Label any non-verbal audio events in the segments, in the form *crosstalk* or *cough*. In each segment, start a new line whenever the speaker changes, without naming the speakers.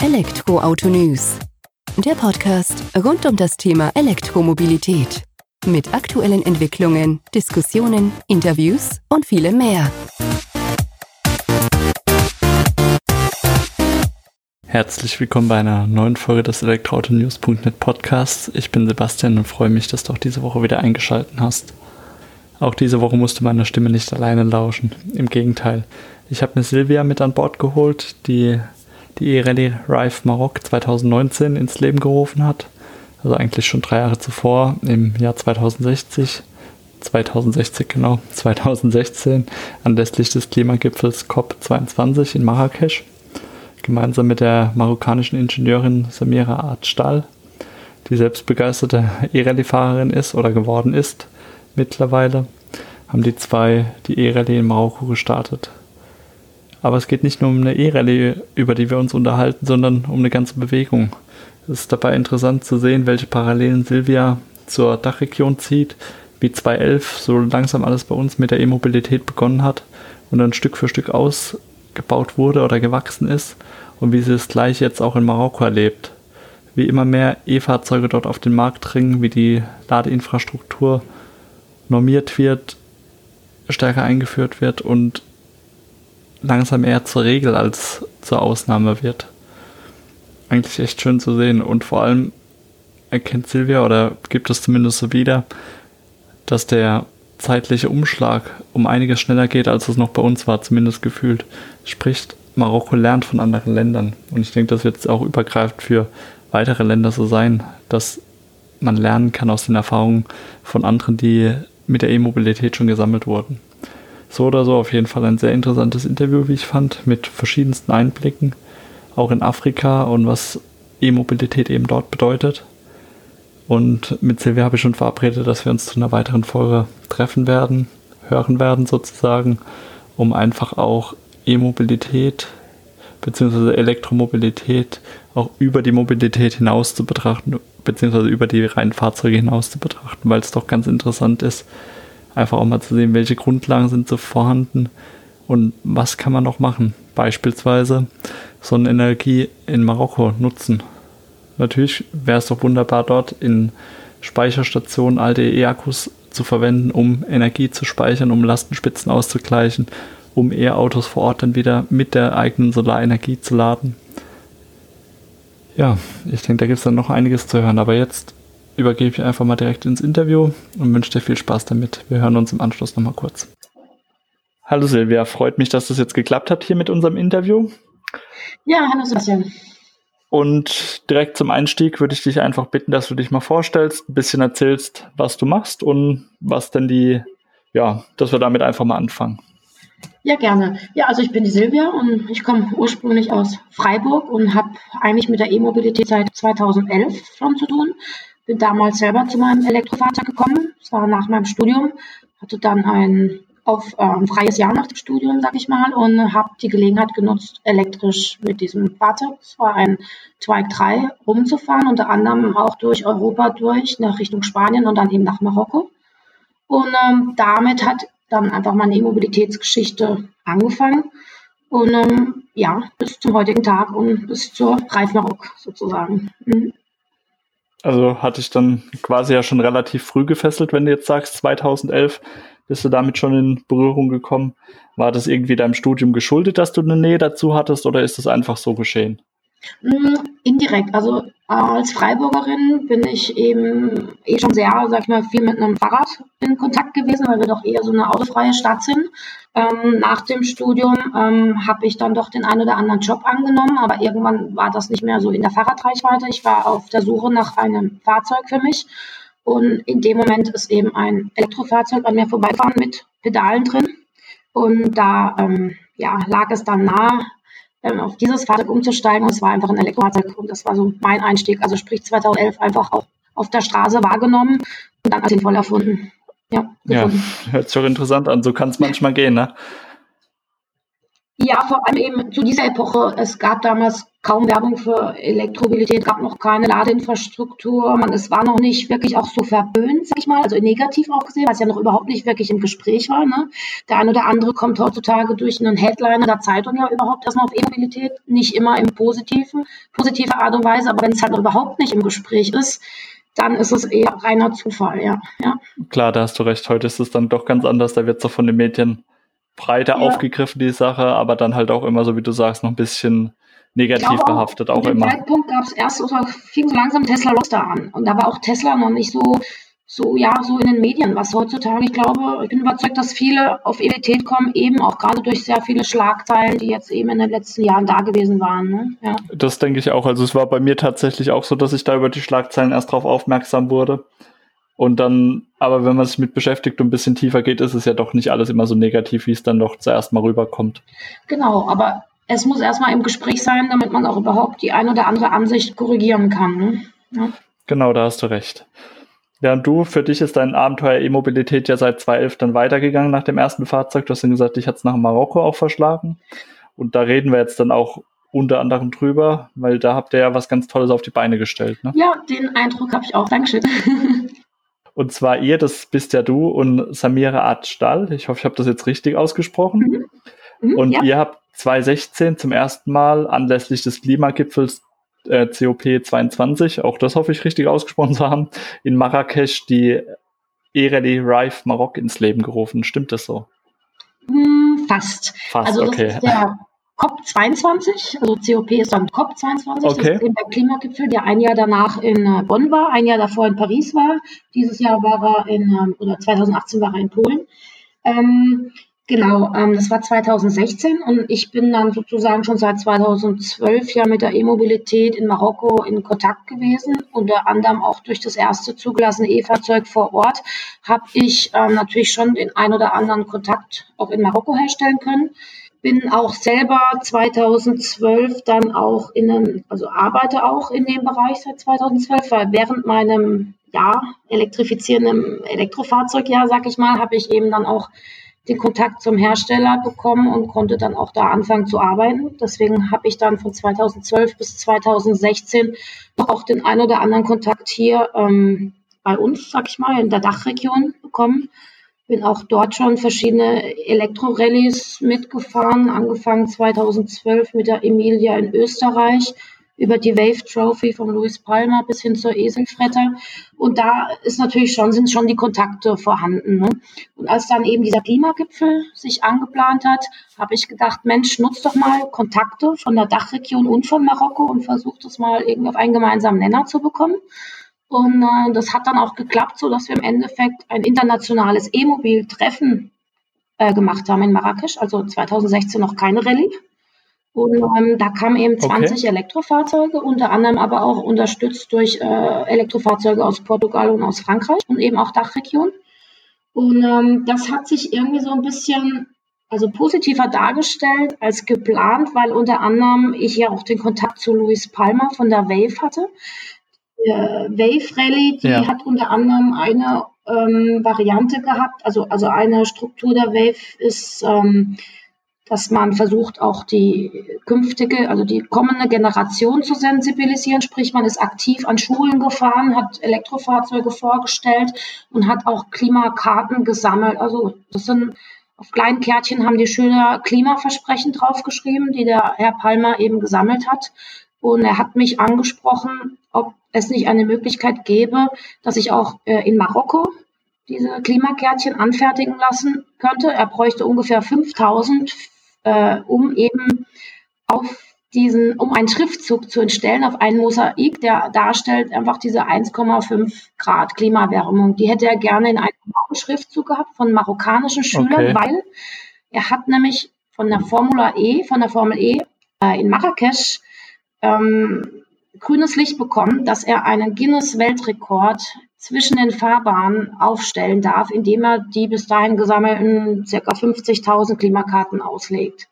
Elektroauto News. Der Podcast rund um das Thema Elektromobilität. Mit aktuellen Entwicklungen, Diskussionen, Interviews und vielem mehr.
Herzlich willkommen bei einer neuen Folge des Elektroautonews.net Podcasts. Ich bin Sebastian und freue mich, dass du auch diese Woche wieder eingeschaltet hast. Auch diese Woche musste meine Stimme nicht alleine lauschen. Im Gegenteil. Ich habe mir Silvia mit an Bord geholt, die die E-Rallye Rive Maroc 2019 ins Leben gerufen hat. Also eigentlich schon drei Jahre zuvor, im Jahr 2060, 2060 genau, *laughs* 2016, anlässlich des Klimagipfels COP22 in Marrakesch, gemeinsam mit der marokkanischen Ingenieurin Samira Artstahl, die selbst begeisterte E-Rallye-Fahrerin ist oder geworden ist mittlerweile, haben die zwei die E-Rallye in Marokko gestartet. Aber es geht nicht nur um eine E-Rallye, über die wir uns unterhalten, sondern um eine ganze Bewegung. Es ist dabei interessant zu sehen, welche Parallelen Silvia zur Dachregion zieht, wie 2011 so langsam alles bei uns mit der E-Mobilität begonnen hat und dann Stück für Stück ausgebaut wurde oder gewachsen ist und wie sie es gleich jetzt auch in Marokko erlebt. Wie immer mehr E-Fahrzeuge dort auf den Markt dringen, wie die Ladeinfrastruktur normiert wird, stärker eingeführt wird und langsam eher zur Regel als zur Ausnahme wird. Eigentlich echt schön zu sehen und vor allem erkennt Silvia oder gibt es zumindest so wieder, dass der zeitliche Umschlag um einiges schneller geht, als es noch bei uns war, zumindest gefühlt. Spricht, Marokko lernt von anderen Ländern. Und ich denke, das wird auch übergreifend für weitere Länder so sein, dass man lernen kann aus den Erfahrungen von anderen, die mit der E-Mobilität schon gesammelt wurden. So oder so auf jeden Fall ein sehr interessantes Interview, wie ich fand, mit verschiedensten Einblicken, auch in Afrika und was E-Mobilität eben dort bedeutet. Und mit Silvia habe ich schon verabredet, dass wir uns zu einer weiteren Folge treffen werden, hören werden sozusagen, um einfach auch E-Mobilität bzw. Elektromobilität auch über die Mobilität hinaus zu betrachten, beziehungsweise über die reinen Fahrzeuge hinaus zu betrachten, weil es doch ganz interessant ist, Einfach auch mal zu sehen, welche Grundlagen sind so vorhanden und was kann man noch machen. Beispielsweise Sonnenenergie in Marokko nutzen. Natürlich wäre es doch wunderbar, dort in Speicherstationen alte E-Akkus zu verwenden, um Energie zu speichern, um Lastenspitzen auszugleichen, um E-Autos vor Ort dann wieder mit der eigenen Solarenergie zu laden. Ja, ich denke, da gibt es dann noch einiges zu hören. Aber jetzt übergebe ich einfach mal direkt ins Interview und wünsche dir viel Spaß damit. Wir hören uns im Anschluss nochmal kurz. Hallo Silvia, freut mich, dass das jetzt geklappt hat hier mit unserem Interview.
Ja, hallo Sebastian.
Und direkt zum Einstieg würde ich dich einfach bitten, dass du dich mal vorstellst, ein bisschen erzählst, was du machst und was denn die, ja, dass wir damit einfach mal anfangen.
Ja, gerne. Ja, also ich bin die Silvia und ich komme ursprünglich aus Freiburg und habe eigentlich mit der E-Mobilität seit 2011 schon zu tun. Bin damals selber zu meinem Elektrofahrzeug gekommen. Das war nach meinem Studium. Hatte dann ein auf äh, ein freies Jahr nach dem Studium, sag ich mal, und habe die Gelegenheit genutzt, elektrisch mit diesem Fahrzeug, es war ein Twike 3, rumzufahren, unter anderem auch durch Europa durch, nach Richtung Spanien und dann eben nach Marokko. Und ähm, damit hat dann einfach meine E-Mobilitätsgeschichte angefangen. Und ähm, ja, bis zum heutigen Tag und bis zur Reif Marok sozusagen. Mhm.
Also hatte ich dann quasi ja schon relativ früh gefesselt, wenn du jetzt sagst, 2011 bist du damit schon in Berührung gekommen. War das irgendwie deinem Studium geschuldet, dass du eine Nähe dazu hattest oder ist das einfach so geschehen?
Mm, indirekt. Also als Freiburgerin bin ich eben eh schon sehr, sag ich mal, viel mit einem Fahrrad in Kontakt gewesen, weil wir doch eher so eine autofreie Stadt sind. Ähm, nach dem Studium ähm, habe ich dann doch den einen oder anderen Job angenommen, aber irgendwann war das nicht mehr so in der Fahrradreichweite. Ich war auf der Suche nach einem Fahrzeug für mich. Und in dem Moment ist eben ein Elektrofahrzeug an mir vorbeigefahren mit Pedalen drin. Und da ähm, ja, lag es dann nahe, ähm, auf dieses Fahrzeug umzusteigen. Und es war einfach ein Elektrofahrzeug. Und das war so mein Einstieg. Also sprich 2011 einfach auch auf der Straße wahrgenommen und dann als sinnvoll erfunden.
Ja, ja hört sich auch interessant an. So kann es manchmal gehen, ne?
Ja, vor allem eben zu dieser Epoche. Es gab damals kaum Werbung für Elektromobilität, gab noch keine Ladeinfrastruktur. Man, es war noch nicht wirklich auch so verböhnt, sag ich mal, also negativ auch gesehen, was ja noch überhaupt nicht wirklich im Gespräch war. Ne? Der eine oder andere kommt heutzutage durch einen Headliner der Zeitung ja überhaupt erstmal auf E-Mobilität, nicht immer im positiven, positive Art und Weise, aber wenn es halt noch überhaupt nicht im Gespräch ist, dann ist es eher reiner Zufall, ja. ja.
Klar, da hast du recht. Heute ist es dann doch ganz anders. Da wird so von den Medien breiter ja. aufgegriffen, die Sache, aber dann halt auch immer, so wie du sagst, noch ein bisschen negativ behaftet auch, immer. Zu
Zeitpunkt gab es erst, oder fing so langsam Tesla Roster an. Und da war auch Tesla noch nicht so, so, ja, so in den Medien, was heutzutage, ich glaube, ich bin überzeugt, dass viele auf Elität kommen, eben auch gerade durch sehr viele Schlagzeilen, die jetzt eben in den letzten Jahren da gewesen waren. Ne? Ja.
Das denke ich auch. Also es war bei mir tatsächlich auch so, dass ich da über die Schlagzeilen erst drauf aufmerksam wurde. Und dann, aber wenn man sich mit beschäftigt und ein bisschen tiefer geht, ist es ja doch nicht alles immer so negativ, wie es dann doch zuerst mal rüberkommt.
Genau, aber es muss erstmal im Gespräch sein, damit man auch überhaupt die eine oder andere Ansicht korrigieren kann. Ne?
Ja. Genau, da hast du recht. Ja, und du, für dich ist dein Abenteuer E-Mobilität ja seit 2011 dann weitergegangen nach dem ersten Fahrzeug. Du hast dann gesagt, dich hat es nach Marokko auch verschlagen. Und da reden wir jetzt dann auch unter anderem drüber, weil da habt ihr ja was ganz Tolles auf die Beine gestellt. Ne?
Ja, den Eindruck habe ich auch. Dankeschön. *laughs*
Und zwar ihr, das bist ja du und Samira Adstall. Ich hoffe, ich habe das jetzt richtig ausgesprochen. Mhm. Mhm, und ja. ihr habt 2016 zum ersten Mal anlässlich des Klimagipfels äh, COP22, auch das hoffe ich richtig ausgesprochen zu haben, in Marrakesch die E-Rally Rive Maroc ins Leben gerufen. Stimmt das so?
Hm, fast. Fast, also okay. Ist der COP22, also COP ist dann COP22, okay. das ist der Klimagipfel, der ein Jahr danach in äh, Bonn war, ein Jahr davor in Paris war, dieses Jahr war er in, ähm, oder 2018 war er in Polen. Ähm, genau, ähm, das war 2016 und ich bin dann sozusagen schon seit 2012 ja mit der E-Mobilität in Marokko in Kontakt gewesen, unter anderem auch durch das erste zugelassene E-Fahrzeug vor Ort, habe ich ähm, natürlich schon den ein oder anderen Kontakt auch in Marokko herstellen können bin auch selber 2012 dann auch in einem, also arbeite auch in dem Bereich seit 2012, weil während meinem ja, elektrifizierenden Elektrofahrzeugjahr, sag ich mal, habe ich eben dann auch den Kontakt zum Hersteller bekommen und konnte dann auch da anfangen zu arbeiten. Deswegen habe ich dann von 2012 bis 2016 auch den ein oder anderen Kontakt hier ähm, bei uns, sag ich mal, in der Dachregion bekommen bin auch dort schon verschiedene Elektrorallyes mitgefahren, angefangen 2012 mit der Emilia in Österreich über die Wave Trophy von Louis Palmer bis hin zur Eselfretter. Und da ist natürlich schon, sind schon die Kontakte vorhanden. Ne? Und als dann eben dieser Klimagipfel sich angeplant hat, habe ich gedacht, Mensch, nutzt doch mal Kontakte von der Dachregion und von Marokko und versucht es mal irgendwie auf einen gemeinsamen Nenner zu bekommen. Und äh, das hat dann auch geklappt, so dass wir im Endeffekt ein internationales E-Mobil-Treffen äh, gemacht haben in Marrakesch, also 2016 noch keine Rallye. Und ähm, da kamen eben 20 okay. Elektrofahrzeuge, unter anderem aber auch unterstützt durch äh, Elektrofahrzeuge aus Portugal und aus Frankreich und eben auch Dachregion. Und ähm, das hat sich irgendwie so ein bisschen also positiver dargestellt als geplant, weil unter anderem ich ja auch den Kontakt zu Luis Palmer von der Wave hatte Wave Rally, die ja. hat unter anderem eine ähm, Variante gehabt, also, also eine Struktur der Wave ist, ähm, dass man versucht, auch die künftige, also die kommende Generation zu sensibilisieren. Sprich, man ist aktiv an Schulen gefahren, hat Elektrofahrzeuge vorgestellt und hat auch Klimakarten gesammelt. Also das sind auf kleinen Kärtchen haben die Schüler Klimaversprechen draufgeschrieben, die der Herr Palmer eben gesammelt hat. Und er hat mich angesprochen, ob es nicht eine Möglichkeit gäbe, dass ich auch äh, in Marokko diese Klimakärtchen anfertigen lassen könnte. Er bräuchte ungefähr 5000, äh, um eben auf diesen, um einen Schriftzug zu entstellen auf einen Mosaik, der darstellt einfach diese 1,5 Grad Klimawärmung. Die hätte er gerne in einem Schriftzug gehabt von marokkanischen Schülern, okay. weil er hat nämlich von der Formula E, von der Formel E äh, in Marrakesch ähm, grünes Licht bekommen, dass er einen Guinness-Weltrekord zwischen den Fahrbahnen aufstellen darf, indem er die bis dahin gesammelten ca. 50.000 Klimakarten auslegt.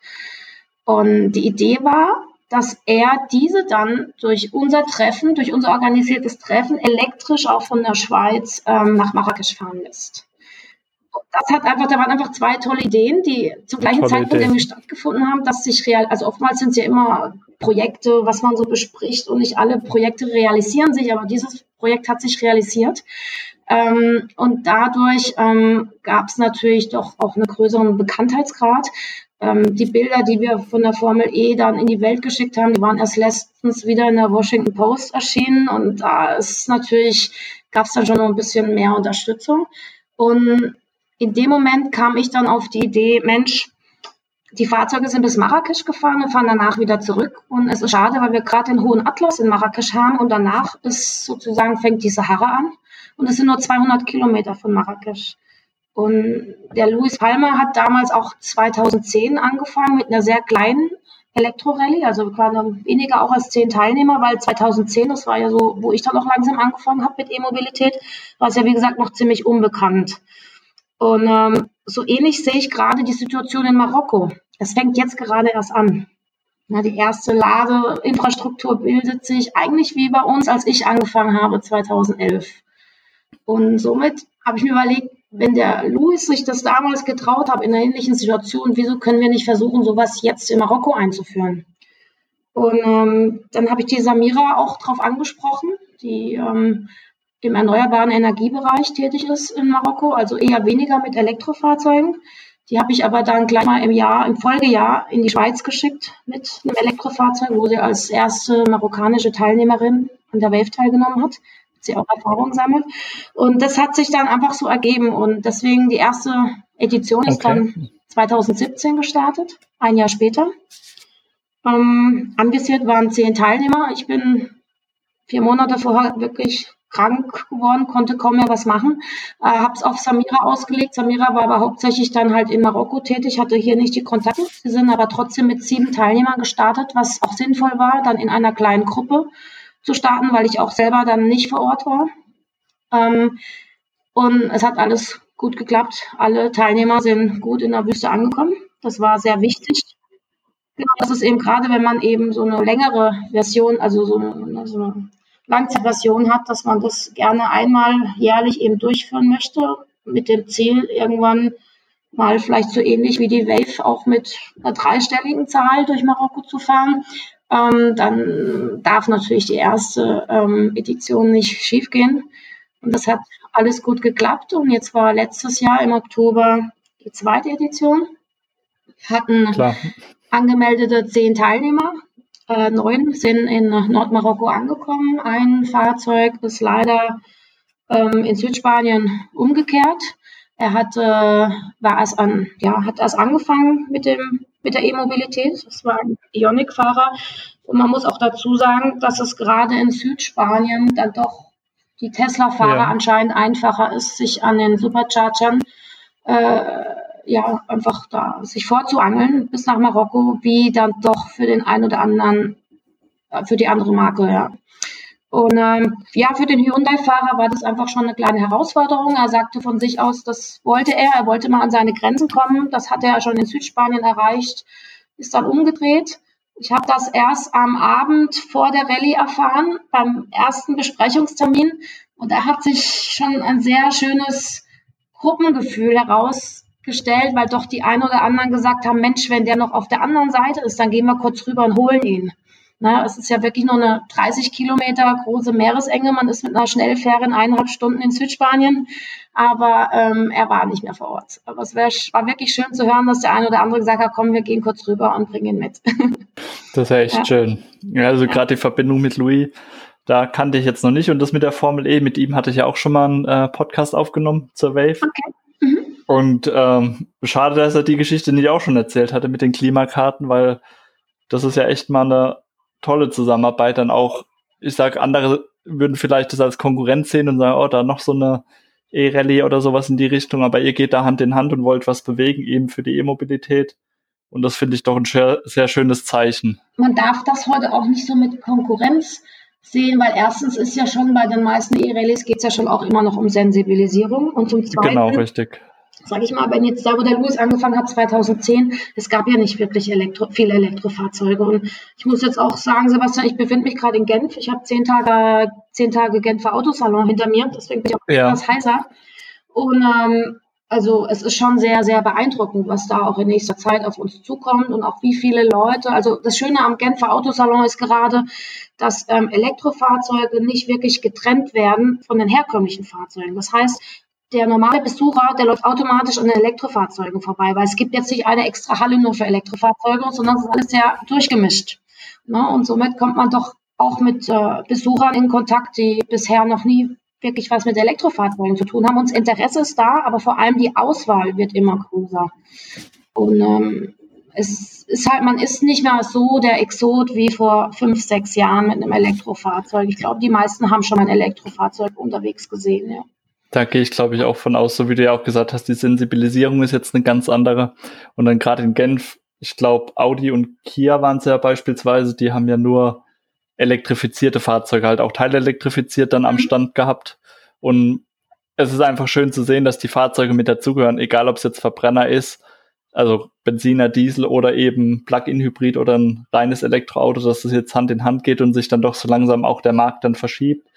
Und die Idee war, dass er diese dann durch unser Treffen, durch unser organisiertes Treffen elektrisch auch von der Schweiz ähm, nach Marrakesch fahren lässt das hat einfach, da waren einfach zwei tolle Ideen, die zum gleichen tolle Zeitpunkt irgendwie stattgefunden haben, dass sich real, also oftmals sind es ja immer Projekte, was man so bespricht und nicht alle Projekte realisieren sich, aber dieses Projekt hat sich realisiert. Ähm, und dadurch ähm, gab es natürlich doch auch einen größeren Bekanntheitsgrad. Ähm, die Bilder, die wir von der Formel E dann in die Welt geschickt haben, die waren erst letztens wieder in der Washington Post erschienen und da ist natürlich, gab es dann schon noch ein bisschen mehr Unterstützung. Und in dem Moment kam ich dann auf die Idee, Mensch, die Fahrzeuge sind bis Marrakesch gefahren und fahren danach wieder zurück. Und es ist schade, weil wir gerade den Hohen Atlas in Marrakesch haben und danach ist sozusagen fängt die Sahara an. Und es sind nur 200 Kilometer von Marrakesch. Und der Luis Palmer hat damals auch 2010 angefangen mit einer sehr kleinen Elektrorallye, also quasi weniger auch als zehn Teilnehmer, weil 2010, das war ja so, wo ich dann auch langsam angefangen habe mit E-Mobilität, war es ja wie gesagt noch ziemlich unbekannt. Und ähm, so ähnlich sehe ich gerade die Situation in Marokko. Es fängt jetzt gerade erst an. Ja, die erste Ladeinfrastruktur bildet sich eigentlich wie bei uns, als ich angefangen habe 2011. Und somit habe ich mir überlegt, wenn der Louis sich das damals getraut hat in einer ähnlichen Situation, wieso können wir nicht versuchen, sowas jetzt in Marokko einzuführen? Und ähm, dann habe ich die Samira auch darauf angesprochen, die ähm, im erneuerbaren Energiebereich tätig ist in Marokko, also eher weniger mit Elektrofahrzeugen. Die habe ich aber dann gleich mal im Jahr, im Folgejahr in die Schweiz geschickt mit einem Elektrofahrzeug, wo sie als erste marokkanische Teilnehmerin an der Wave teilgenommen hat. Sie auch Erfahrung sammelt. Und das hat sich dann einfach so ergeben. Und deswegen die erste Edition ist okay. dann 2017 gestartet, ein Jahr später. Ähm, anvisiert waren zehn Teilnehmer. Ich bin vier Monate vorher wirklich krank geworden, konnte kaum mehr was machen. Äh, habe es auf Samira ausgelegt. Samira war aber hauptsächlich dann halt in Marokko tätig, hatte hier nicht die Kontakte. Sie sind aber trotzdem mit sieben Teilnehmern gestartet, was auch sinnvoll war, dann in einer kleinen Gruppe zu starten, weil ich auch selber dann nicht vor Ort war. Ähm, und es hat alles gut geklappt. Alle Teilnehmer sind gut in der Wüste angekommen. Das war sehr wichtig. Genau, das ist eben gerade, wenn man eben so eine längere Version, also so eine, so eine Langzeitversion hat, dass man das gerne einmal jährlich eben durchführen möchte, mit dem Ziel, irgendwann mal vielleicht so ähnlich wie die Wave auch mit einer dreistelligen Zahl durch Marokko zu fahren. Ähm, dann darf natürlich die erste ähm, Edition nicht schiefgehen. Und das hat alles gut geklappt. Und jetzt war letztes Jahr im Oktober die zweite Edition. Wir hatten Klar. angemeldete zehn Teilnehmer äh, neun sind in Nordmarokko angekommen. Ein Fahrzeug ist leider ähm, in Südspanien umgekehrt. Er hat, äh, war erst an, ja, hat erst angefangen mit dem, mit der E-Mobilität. Das war ein Ionic-Fahrer. Und man muss auch dazu sagen, dass es gerade in Südspanien dann doch die Tesla-Fahrer ja. anscheinend einfacher ist, sich an den Superchargern äh, ja, einfach da sich vorzuangeln bis nach Marokko, wie dann doch für den einen oder anderen, äh, für die andere Marke, ja. Und ähm, ja, für den Hyundai-Fahrer war das einfach schon eine kleine Herausforderung. Er sagte von sich aus, das wollte er. Er wollte mal an seine Grenzen kommen. Das hatte er schon in Südspanien erreicht, ist dann umgedreht. Ich habe das erst am Abend vor der Rallye erfahren, beim ersten Besprechungstermin. Und da hat sich schon ein sehr schönes Gruppengefühl heraus gestellt, weil doch die einen oder anderen gesagt haben, Mensch, wenn der noch auf der anderen Seite ist, dann gehen wir kurz rüber und holen ihn. Na, es ist ja wirklich nur eine 30 Kilometer große Meeresenge. Man ist mit einer Schnellfähre in eineinhalb Stunden in Südspanien, aber ähm, er war nicht mehr vor Ort. Aber es wär, war wirklich schön zu hören, dass der eine oder andere gesagt hat, komm, wir gehen kurz rüber und bringen ihn mit. *laughs*
das ist echt ja. schön. Ja, also ja. gerade die Verbindung mit Louis, da kannte ich jetzt noch nicht. Und das mit der Formel E, mit ihm hatte ich ja auch schon mal einen äh, Podcast aufgenommen zur Wave. Okay. Und ähm, schade, dass er die Geschichte nicht auch schon erzählt hatte mit den Klimakarten, weil das ist ja echt mal eine tolle Zusammenarbeit. Dann auch, ich sag, andere würden vielleicht das als Konkurrenz sehen und sagen, oh, da noch so eine E-Rallye oder sowas in die Richtung, aber ihr geht da Hand in Hand und wollt was bewegen, eben für die E-Mobilität. Und das finde ich doch ein sehr, sehr schönes Zeichen.
Man darf das heute auch nicht so mit Konkurrenz sehen, weil erstens ist ja schon bei den meisten E-Rallyes geht es ja schon auch immer noch um Sensibilisierung und zum Zweiten
genau, richtig
sage ich mal, wenn jetzt da, wo der Louis angefangen hat, 2010, es gab ja nicht wirklich Elektro, viele Elektrofahrzeuge. Und ich muss jetzt auch sagen, Sebastian, ich befinde mich gerade in Genf. Ich habe zehn Tage, zehn Tage Genfer Autosalon hinter mir, deswegen bin ich auch ja. etwas heißer. Und ähm, also es ist schon sehr, sehr beeindruckend, was da auch in nächster Zeit auf uns zukommt und auch wie viele Leute. Also das Schöne am Genfer Autosalon ist gerade, dass ähm, Elektrofahrzeuge nicht wirklich getrennt werden von den herkömmlichen Fahrzeugen. Das heißt, der normale Besucher, der läuft automatisch an den Elektrofahrzeugen vorbei, weil es gibt jetzt nicht eine extra Halle nur für Elektrofahrzeuge, sondern es ist alles sehr durchgemischt. Ne? Und somit kommt man doch auch mit äh, Besuchern in Kontakt, die bisher noch nie wirklich was mit Elektrofahrzeugen zu tun haben. Uns Interesse ist da, aber vor allem die Auswahl wird immer größer. Und ähm, es ist halt, man ist nicht mehr so der Exot wie vor fünf, sechs Jahren mit einem Elektrofahrzeug. Ich glaube, die meisten haben schon mal ein Elektrofahrzeug unterwegs gesehen, ja.
Da gehe ich, glaube ich, auch von aus, so wie du ja auch gesagt hast, die Sensibilisierung ist jetzt eine ganz andere. Und dann gerade in Genf, ich glaube, Audi und Kia waren es ja beispielsweise, die haben ja nur elektrifizierte Fahrzeuge, halt auch teilelektrifiziert dann am mhm. Stand gehabt. Und es ist einfach schön zu sehen, dass die Fahrzeuge mit dazugehören, egal ob es jetzt Verbrenner ist, also Benziner, Diesel oder eben Plug-in-Hybrid oder ein reines Elektroauto, dass das jetzt Hand in Hand geht und sich dann doch so langsam auch der Markt dann verschiebt.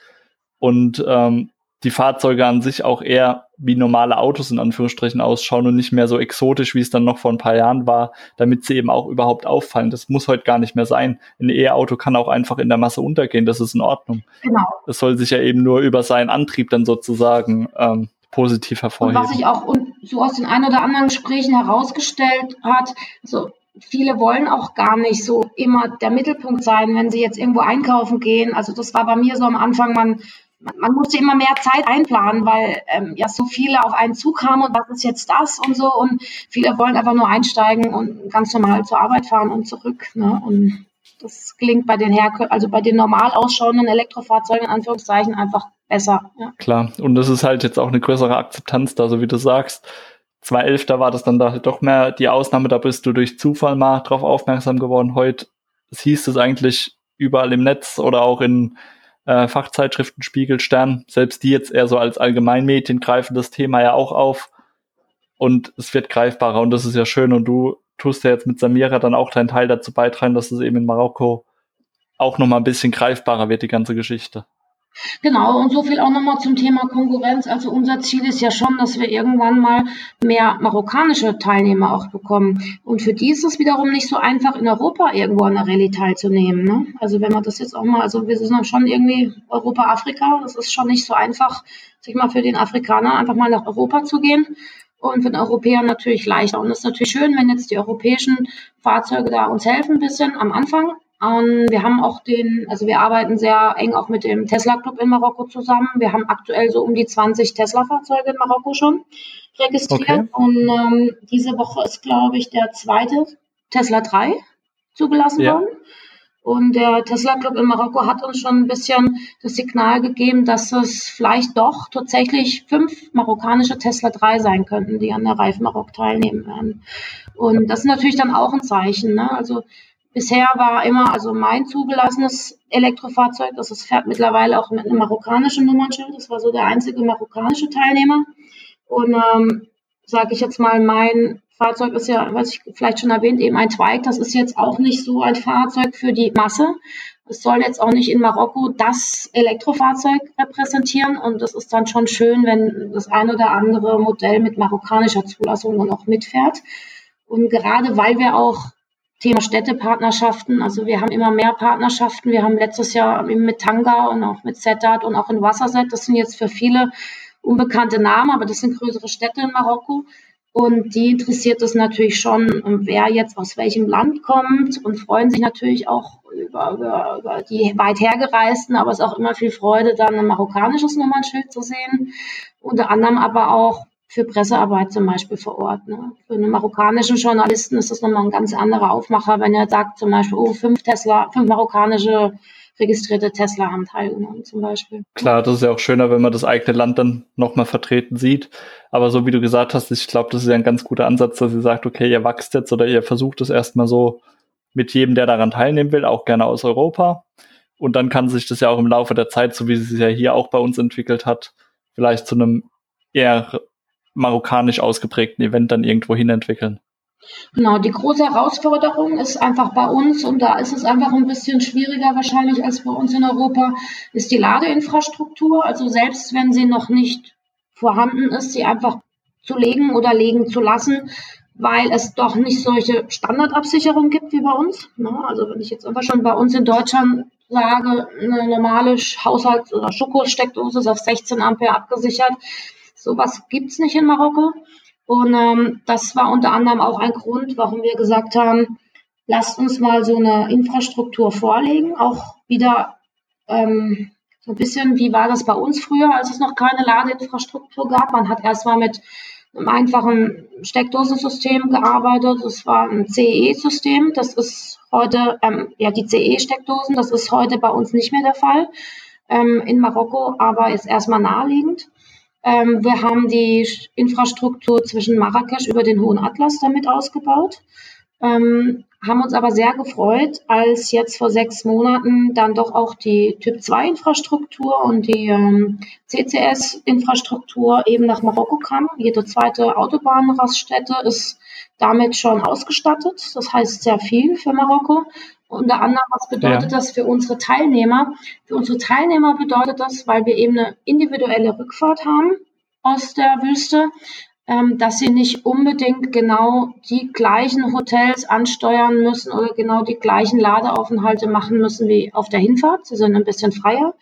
Und ähm, die Fahrzeuge an sich auch eher wie normale Autos in Anführungsstrichen ausschauen und nicht mehr so exotisch, wie es dann noch vor ein paar Jahren war, damit sie eben auch überhaupt auffallen. Das muss heute gar nicht mehr sein. Ein E-Auto kann auch einfach in der Masse untergehen, das ist in Ordnung. Genau. Das soll sich ja eben nur über seinen Antrieb dann sozusagen ähm, positiv hervorheben.
Und was sich auch so aus den ein oder anderen Gesprächen herausgestellt hat, so viele wollen auch gar nicht so immer der Mittelpunkt sein, wenn sie jetzt irgendwo einkaufen gehen. Also das war bei mir so am Anfang, man man, musste immer mehr Zeit einplanen, weil ähm, ja so viele auf einen Zug kamen und was ist jetzt das und so und viele wollen einfach nur einsteigen und ganz normal zur Arbeit fahren und zurück. Ne? Und das klingt bei den Herkö also bei den normal ausschauenden Elektrofahrzeugen in Anführungszeichen einfach besser.
Ja. Klar, und das ist halt jetzt auch eine größere Akzeptanz da, so wie du sagst. 2011, da war das dann da doch mehr die Ausnahme, da bist du durch Zufall mal drauf aufmerksam geworden. Heute hieß es eigentlich überall im Netz oder auch in äh, Fachzeitschriften Spiegel, Stern, selbst die jetzt eher so als Allgemeinmedien greifen das Thema ja auch auf und es wird greifbarer und das ist ja schön und du tust ja jetzt mit Samira dann auch deinen Teil dazu beitragen, dass es eben in Marokko auch nochmal ein bisschen greifbarer wird, die ganze Geschichte.
Genau, und so viel auch nochmal zum Thema Konkurrenz. Also unser Ziel ist ja schon, dass wir irgendwann mal mehr marokkanische Teilnehmer auch bekommen. Und für die ist es wiederum nicht so einfach, in Europa irgendwo an der Rallye teilzunehmen. Ne? Also wenn man das jetzt auch mal, also wir sind schon irgendwie Europa, Afrika, das ist schon nicht so einfach, sich mal für den Afrikaner einfach mal nach Europa zu gehen. Und für den Europäer natürlich leichter. Und es ist natürlich schön, wenn jetzt die europäischen Fahrzeuge da uns helfen ein bisschen am Anfang. Ähm, wir haben auch den, also wir arbeiten sehr eng auch mit dem Tesla Club in Marokko zusammen. Wir haben aktuell so um die 20 Tesla-Fahrzeuge in Marokko schon registriert. Okay. Und ähm, diese Woche ist, glaube ich, der zweite Tesla 3 zugelassen ja. worden. Und der Tesla Club in Marokko hat uns schon ein bisschen das Signal gegeben, dass es vielleicht doch tatsächlich fünf marokkanische Tesla 3 sein könnten, die an der Reif Marok teilnehmen werden. Und das ist natürlich dann auch ein Zeichen. Ne? Also Bisher war immer also mein zugelassenes Elektrofahrzeug, das ist, fährt mittlerweile auch mit einem marokkanischen Nummernschild. Das war so der einzige marokkanische Teilnehmer. Und ähm, sage ich jetzt mal, mein Fahrzeug ist ja, was ich vielleicht schon erwähnt, eben ein Zweig. Das ist jetzt auch nicht so ein Fahrzeug für die Masse. Es soll jetzt auch nicht in Marokko das Elektrofahrzeug repräsentieren. Und das ist dann schon schön, wenn das ein oder andere Modell mit marokkanischer Zulassung dann auch mitfährt. Und gerade weil wir auch Thema Städtepartnerschaften. Also wir haben immer mehr Partnerschaften. Wir haben letztes Jahr mit Tanga und auch mit Setat und auch in Wasserset. Das sind jetzt für viele unbekannte Namen, aber das sind größere Städte in Marokko. Und die interessiert es natürlich schon, wer jetzt aus welchem Land kommt und freuen sich natürlich auch über, über, über die weit hergereisten, aber es ist auch immer viel Freude, dann ein marokkanisches Nummernschild zu sehen. Unter anderem aber auch für Pressearbeit zum Beispiel vor Ort. Ne? Für einen marokkanischen Journalisten ist das nochmal ein ganz anderer Aufmacher, wenn er sagt zum Beispiel, oh, fünf Tesla, fünf marokkanische registrierte Tesla haben teilgenommen zum Beispiel.
Klar, das ist ja auch schöner, wenn man das eigene Land dann nochmal vertreten sieht. Aber so wie du gesagt hast, ich glaube, das ist ja ein ganz guter Ansatz, dass ihr sagt, okay, ihr wachst jetzt oder ihr versucht es erstmal so mit jedem, der daran teilnehmen will, auch gerne aus Europa. Und dann kann sich das ja auch im Laufe der Zeit, so wie es sich ja hier auch bei uns entwickelt hat, vielleicht zu einem eher marokkanisch ausgeprägten Event dann irgendwo hin entwickeln.
Genau, die große Herausforderung ist einfach bei uns, und da ist es einfach ein bisschen schwieriger wahrscheinlich als bei uns in Europa, ist die Ladeinfrastruktur. Also selbst wenn sie noch nicht vorhanden ist, sie einfach zu legen oder legen zu lassen, weil es doch nicht solche Standardabsicherungen gibt wie bei uns. Ne? Also wenn ich jetzt einfach schon bei uns in Deutschland sage, eine normale Haushalts- oder Schokosteckdose ist auf 16 Ampere abgesichert, sowas gibt es nicht in Marokko. Und ähm, das war unter anderem auch ein Grund, warum wir gesagt haben, lasst uns mal so eine Infrastruktur vorlegen, auch wieder ähm, so ein bisschen, wie war das bei uns früher, als es noch keine Ladeinfrastruktur gab. Man hat erstmal mit einem einfachen Steckdosensystem gearbeitet. Das war ein CE-System. Das ist heute, ähm, ja, die CE-Steckdosen, das ist heute bei uns nicht mehr der Fall ähm, in Marokko, aber ist erstmal naheliegend. Ähm, wir haben die Infrastruktur zwischen Marrakesch über den Hohen Atlas damit ausgebaut. Ähm, haben uns aber sehr gefreut, als jetzt vor sechs Monaten dann doch auch die Typ-2-Infrastruktur und die ähm, CCS-Infrastruktur eben nach Marokko kam. Jede zweite Autobahnraststätte ist damit schon ausgestattet. Das heißt sehr viel für Marokko. Unter anderem, was bedeutet ja. das für unsere Teilnehmer? Für unsere Teilnehmer bedeutet das, weil wir eben eine individuelle Rückfahrt haben aus der Wüste, ähm, dass sie nicht unbedingt genau die gleichen Hotels ansteuern müssen oder genau die gleichen Ladeaufenthalte machen müssen wie auf der Hinfahrt. Sie sind ein bisschen freier.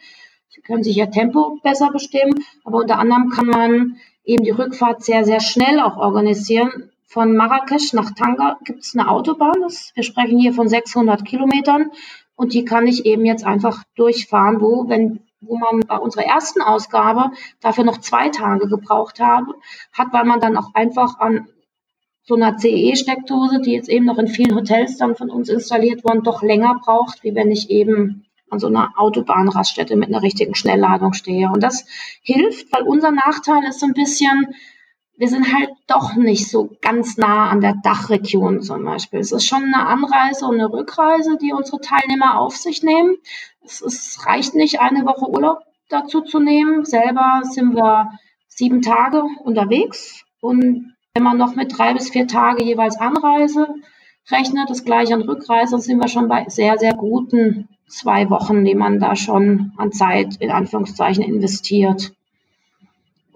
Sie können sich ihr Tempo besser bestimmen, aber unter anderem kann man eben die Rückfahrt sehr, sehr schnell auch organisieren. Von Marrakesch nach Tanga gibt es eine Autobahn. wir sprechen hier von 600 Kilometern und die kann ich eben jetzt einfach durchfahren, wo, wenn wo man bei unserer ersten Ausgabe dafür noch zwei Tage gebraucht habe, hat, weil man dann auch einfach an so einer CE-Steckdose, die jetzt eben noch in vielen Hotels dann von uns installiert wurden, doch länger braucht, wie wenn ich eben an so einer Autobahnraststätte mit einer richtigen Schnellladung stehe. Und das hilft, weil unser Nachteil ist so ein bisschen, wir sind halt doch nicht so ganz nah an der Dachregion zum Beispiel. Es ist schon eine Anreise und eine Rückreise, die unsere Teilnehmer auf sich nehmen. Es, es reicht nicht, eine Woche Urlaub dazu zu nehmen. Selber sind wir sieben Tage unterwegs und wenn man noch mit drei bis vier Tage jeweils Anreise rechnet, das gleiche an Rückreise, dann sind wir schon bei sehr, sehr guten zwei Wochen, die man da schon an Zeit in Anführungszeichen investiert.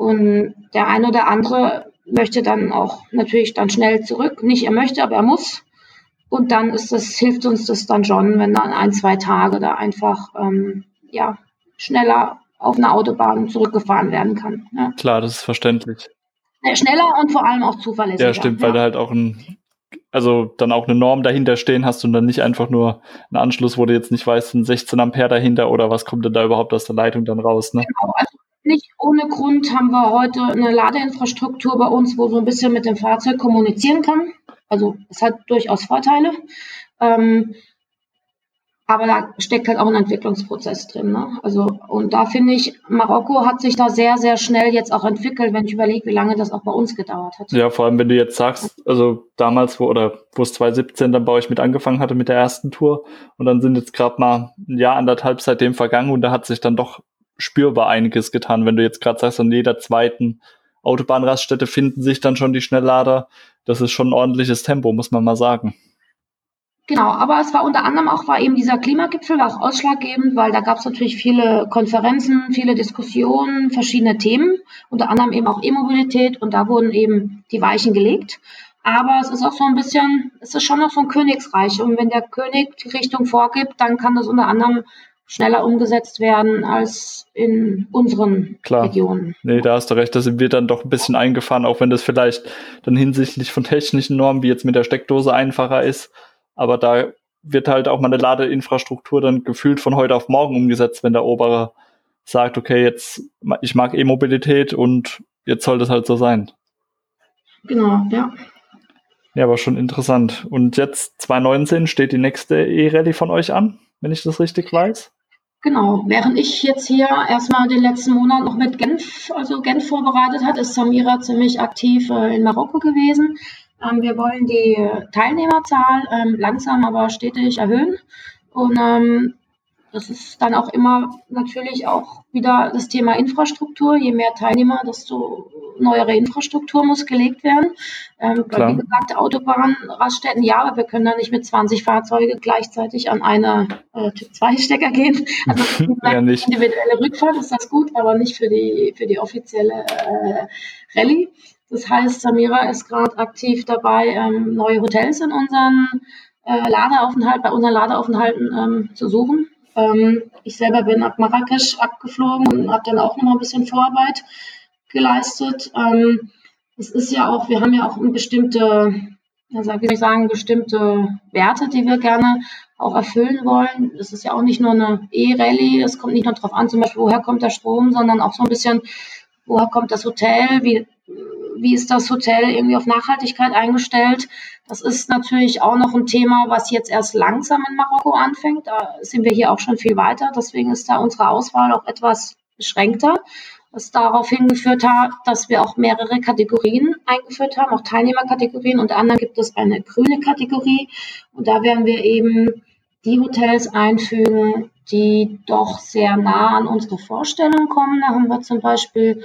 Und der eine oder andere möchte dann auch natürlich dann schnell zurück. Nicht er möchte, aber er muss. Und dann ist das, hilft uns das dann schon, wenn dann ein, zwei Tage da einfach ähm, ja, schneller auf einer Autobahn zurückgefahren werden kann. Ja.
Klar, das ist verständlich.
Ja, schneller und vor allem auch zuverlässiger.
Ja, stimmt, weil du halt auch ein, also dann auch eine Norm dahinter stehen hast und dann nicht einfach nur einen Anschluss, wo du jetzt nicht weißt, sind 16 Ampere dahinter oder was kommt denn da überhaupt aus der Leitung dann raus. Ne? Genau, also
nicht ohne Grund haben wir heute eine Ladeinfrastruktur bei uns, wo so ein bisschen mit dem Fahrzeug kommunizieren kann. Also es hat durchaus Vorteile. Ähm, aber da steckt halt auch ein Entwicklungsprozess drin. Ne? Also, und da finde ich, Marokko hat sich da sehr, sehr schnell jetzt auch entwickelt, wenn ich überlege, wie lange das auch bei uns gedauert hat.
Ja, vor allem, wenn du jetzt sagst, also damals, wo, oder wo es 2017 dann bei euch mit angefangen hatte mit der ersten Tour, und dann sind jetzt gerade mal ein Jahr, anderthalb seitdem vergangen und da hat sich dann doch spürbar einiges getan. Wenn du jetzt gerade sagst, an jeder zweiten Autobahnraststätte finden sich dann schon die Schnelllader. Das ist schon ein ordentliches Tempo, muss man mal sagen.
Genau, aber es war unter anderem auch, war eben dieser Klimagipfel auch ausschlaggebend, weil da gab es natürlich viele Konferenzen, viele Diskussionen, verschiedene Themen, unter anderem eben auch E-Mobilität und da wurden eben die Weichen gelegt. Aber es ist auch so ein bisschen, es ist schon noch so ein Königsreich und wenn der König die Richtung vorgibt, dann kann das unter anderem schneller umgesetzt werden als in unseren Klar. Regionen.
Nee, da hast du recht, da sind wir dann doch ein bisschen eingefahren, auch wenn das vielleicht dann hinsichtlich von technischen Normen, wie jetzt mit der Steckdose einfacher ist. Aber da wird halt auch mal eine Ladeinfrastruktur dann gefühlt von heute auf morgen umgesetzt, wenn der Obere sagt, okay, jetzt, ich mag E-Mobilität und jetzt soll das halt so sein.
Genau, ja.
Ja, aber schon interessant. Und jetzt 2019 steht die nächste E-Rallye von euch an, wenn ich das richtig weiß.
Genau, während ich jetzt hier erstmal den letzten Monat noch mit Genf, also Genf vorbereitet hat, ist Samira ziemlich aktiv äh, in Marokko gewesen. Ähm, wir wollen die Teilnehmerzahl ähm, langsam aber stetig erhöhen. Und ähm, das ist dann auch immer natürlich auch wieder das Thema Infrastruktur. Je mehr Teilnehmer, desto neuere Infrastruktur muss gelegt werden. Ähm, wie gesagt, Autobahn, Raststätten, ja, aber wir können da nicht mit 20 Fahrzeugen gleichzeitig an einer äh, Typ-2-Stecker gehen. Also *laughs* ja, nicht. individuelle Rückfahrt ist das gut, aber nicht für die, für die offizielle äh, Rallye. Das heißt, Samira ist gerade aktiv dabei, ähm, neue Hotels in unseren äh, Ladeaufenthalt, bei unseren Ladeaufenthalten ähm, zu suchen. Ähm, ich selber bin ab Marrakesch abgeflogen und habe dann auch noch mal ein bisschen Vorarbeit geleistet. Ähm, es ist ja auch, wir haben ja auch bestimmte, wie soll ich sagen, bestimmte Werte, die wir gerne auch erfüllen wollen. Das ist ja auch nicht nur eine E-Rallye, es kommt nicht nur darauf an, zum Beispiel, woher kommt der Strom, sondern auch so ein bisschen, woher kommt das Hotel, wie, wie ist das Hotel irgendwie auf Nachhaltigkeit eingestellt. Das ist natürlich auch noch ein Thema, was jetzt erst langsam in Marokko anfängt. Da sind wir hier auch schon viel weiter. Deswegen ist da unsere Auswahl auch etwas beschränkter was darauf hingeführt hat, dass wir auch mehrere Kategorien eingeführt haben, auch Teilnehmerkategorien. Unter anderem gibt es eine grüne Kategorie und da werden wir eben die Hotels einfügen, die doch sehr nah an unsere Vorstellung kommen. Da haben wir zum Beispiel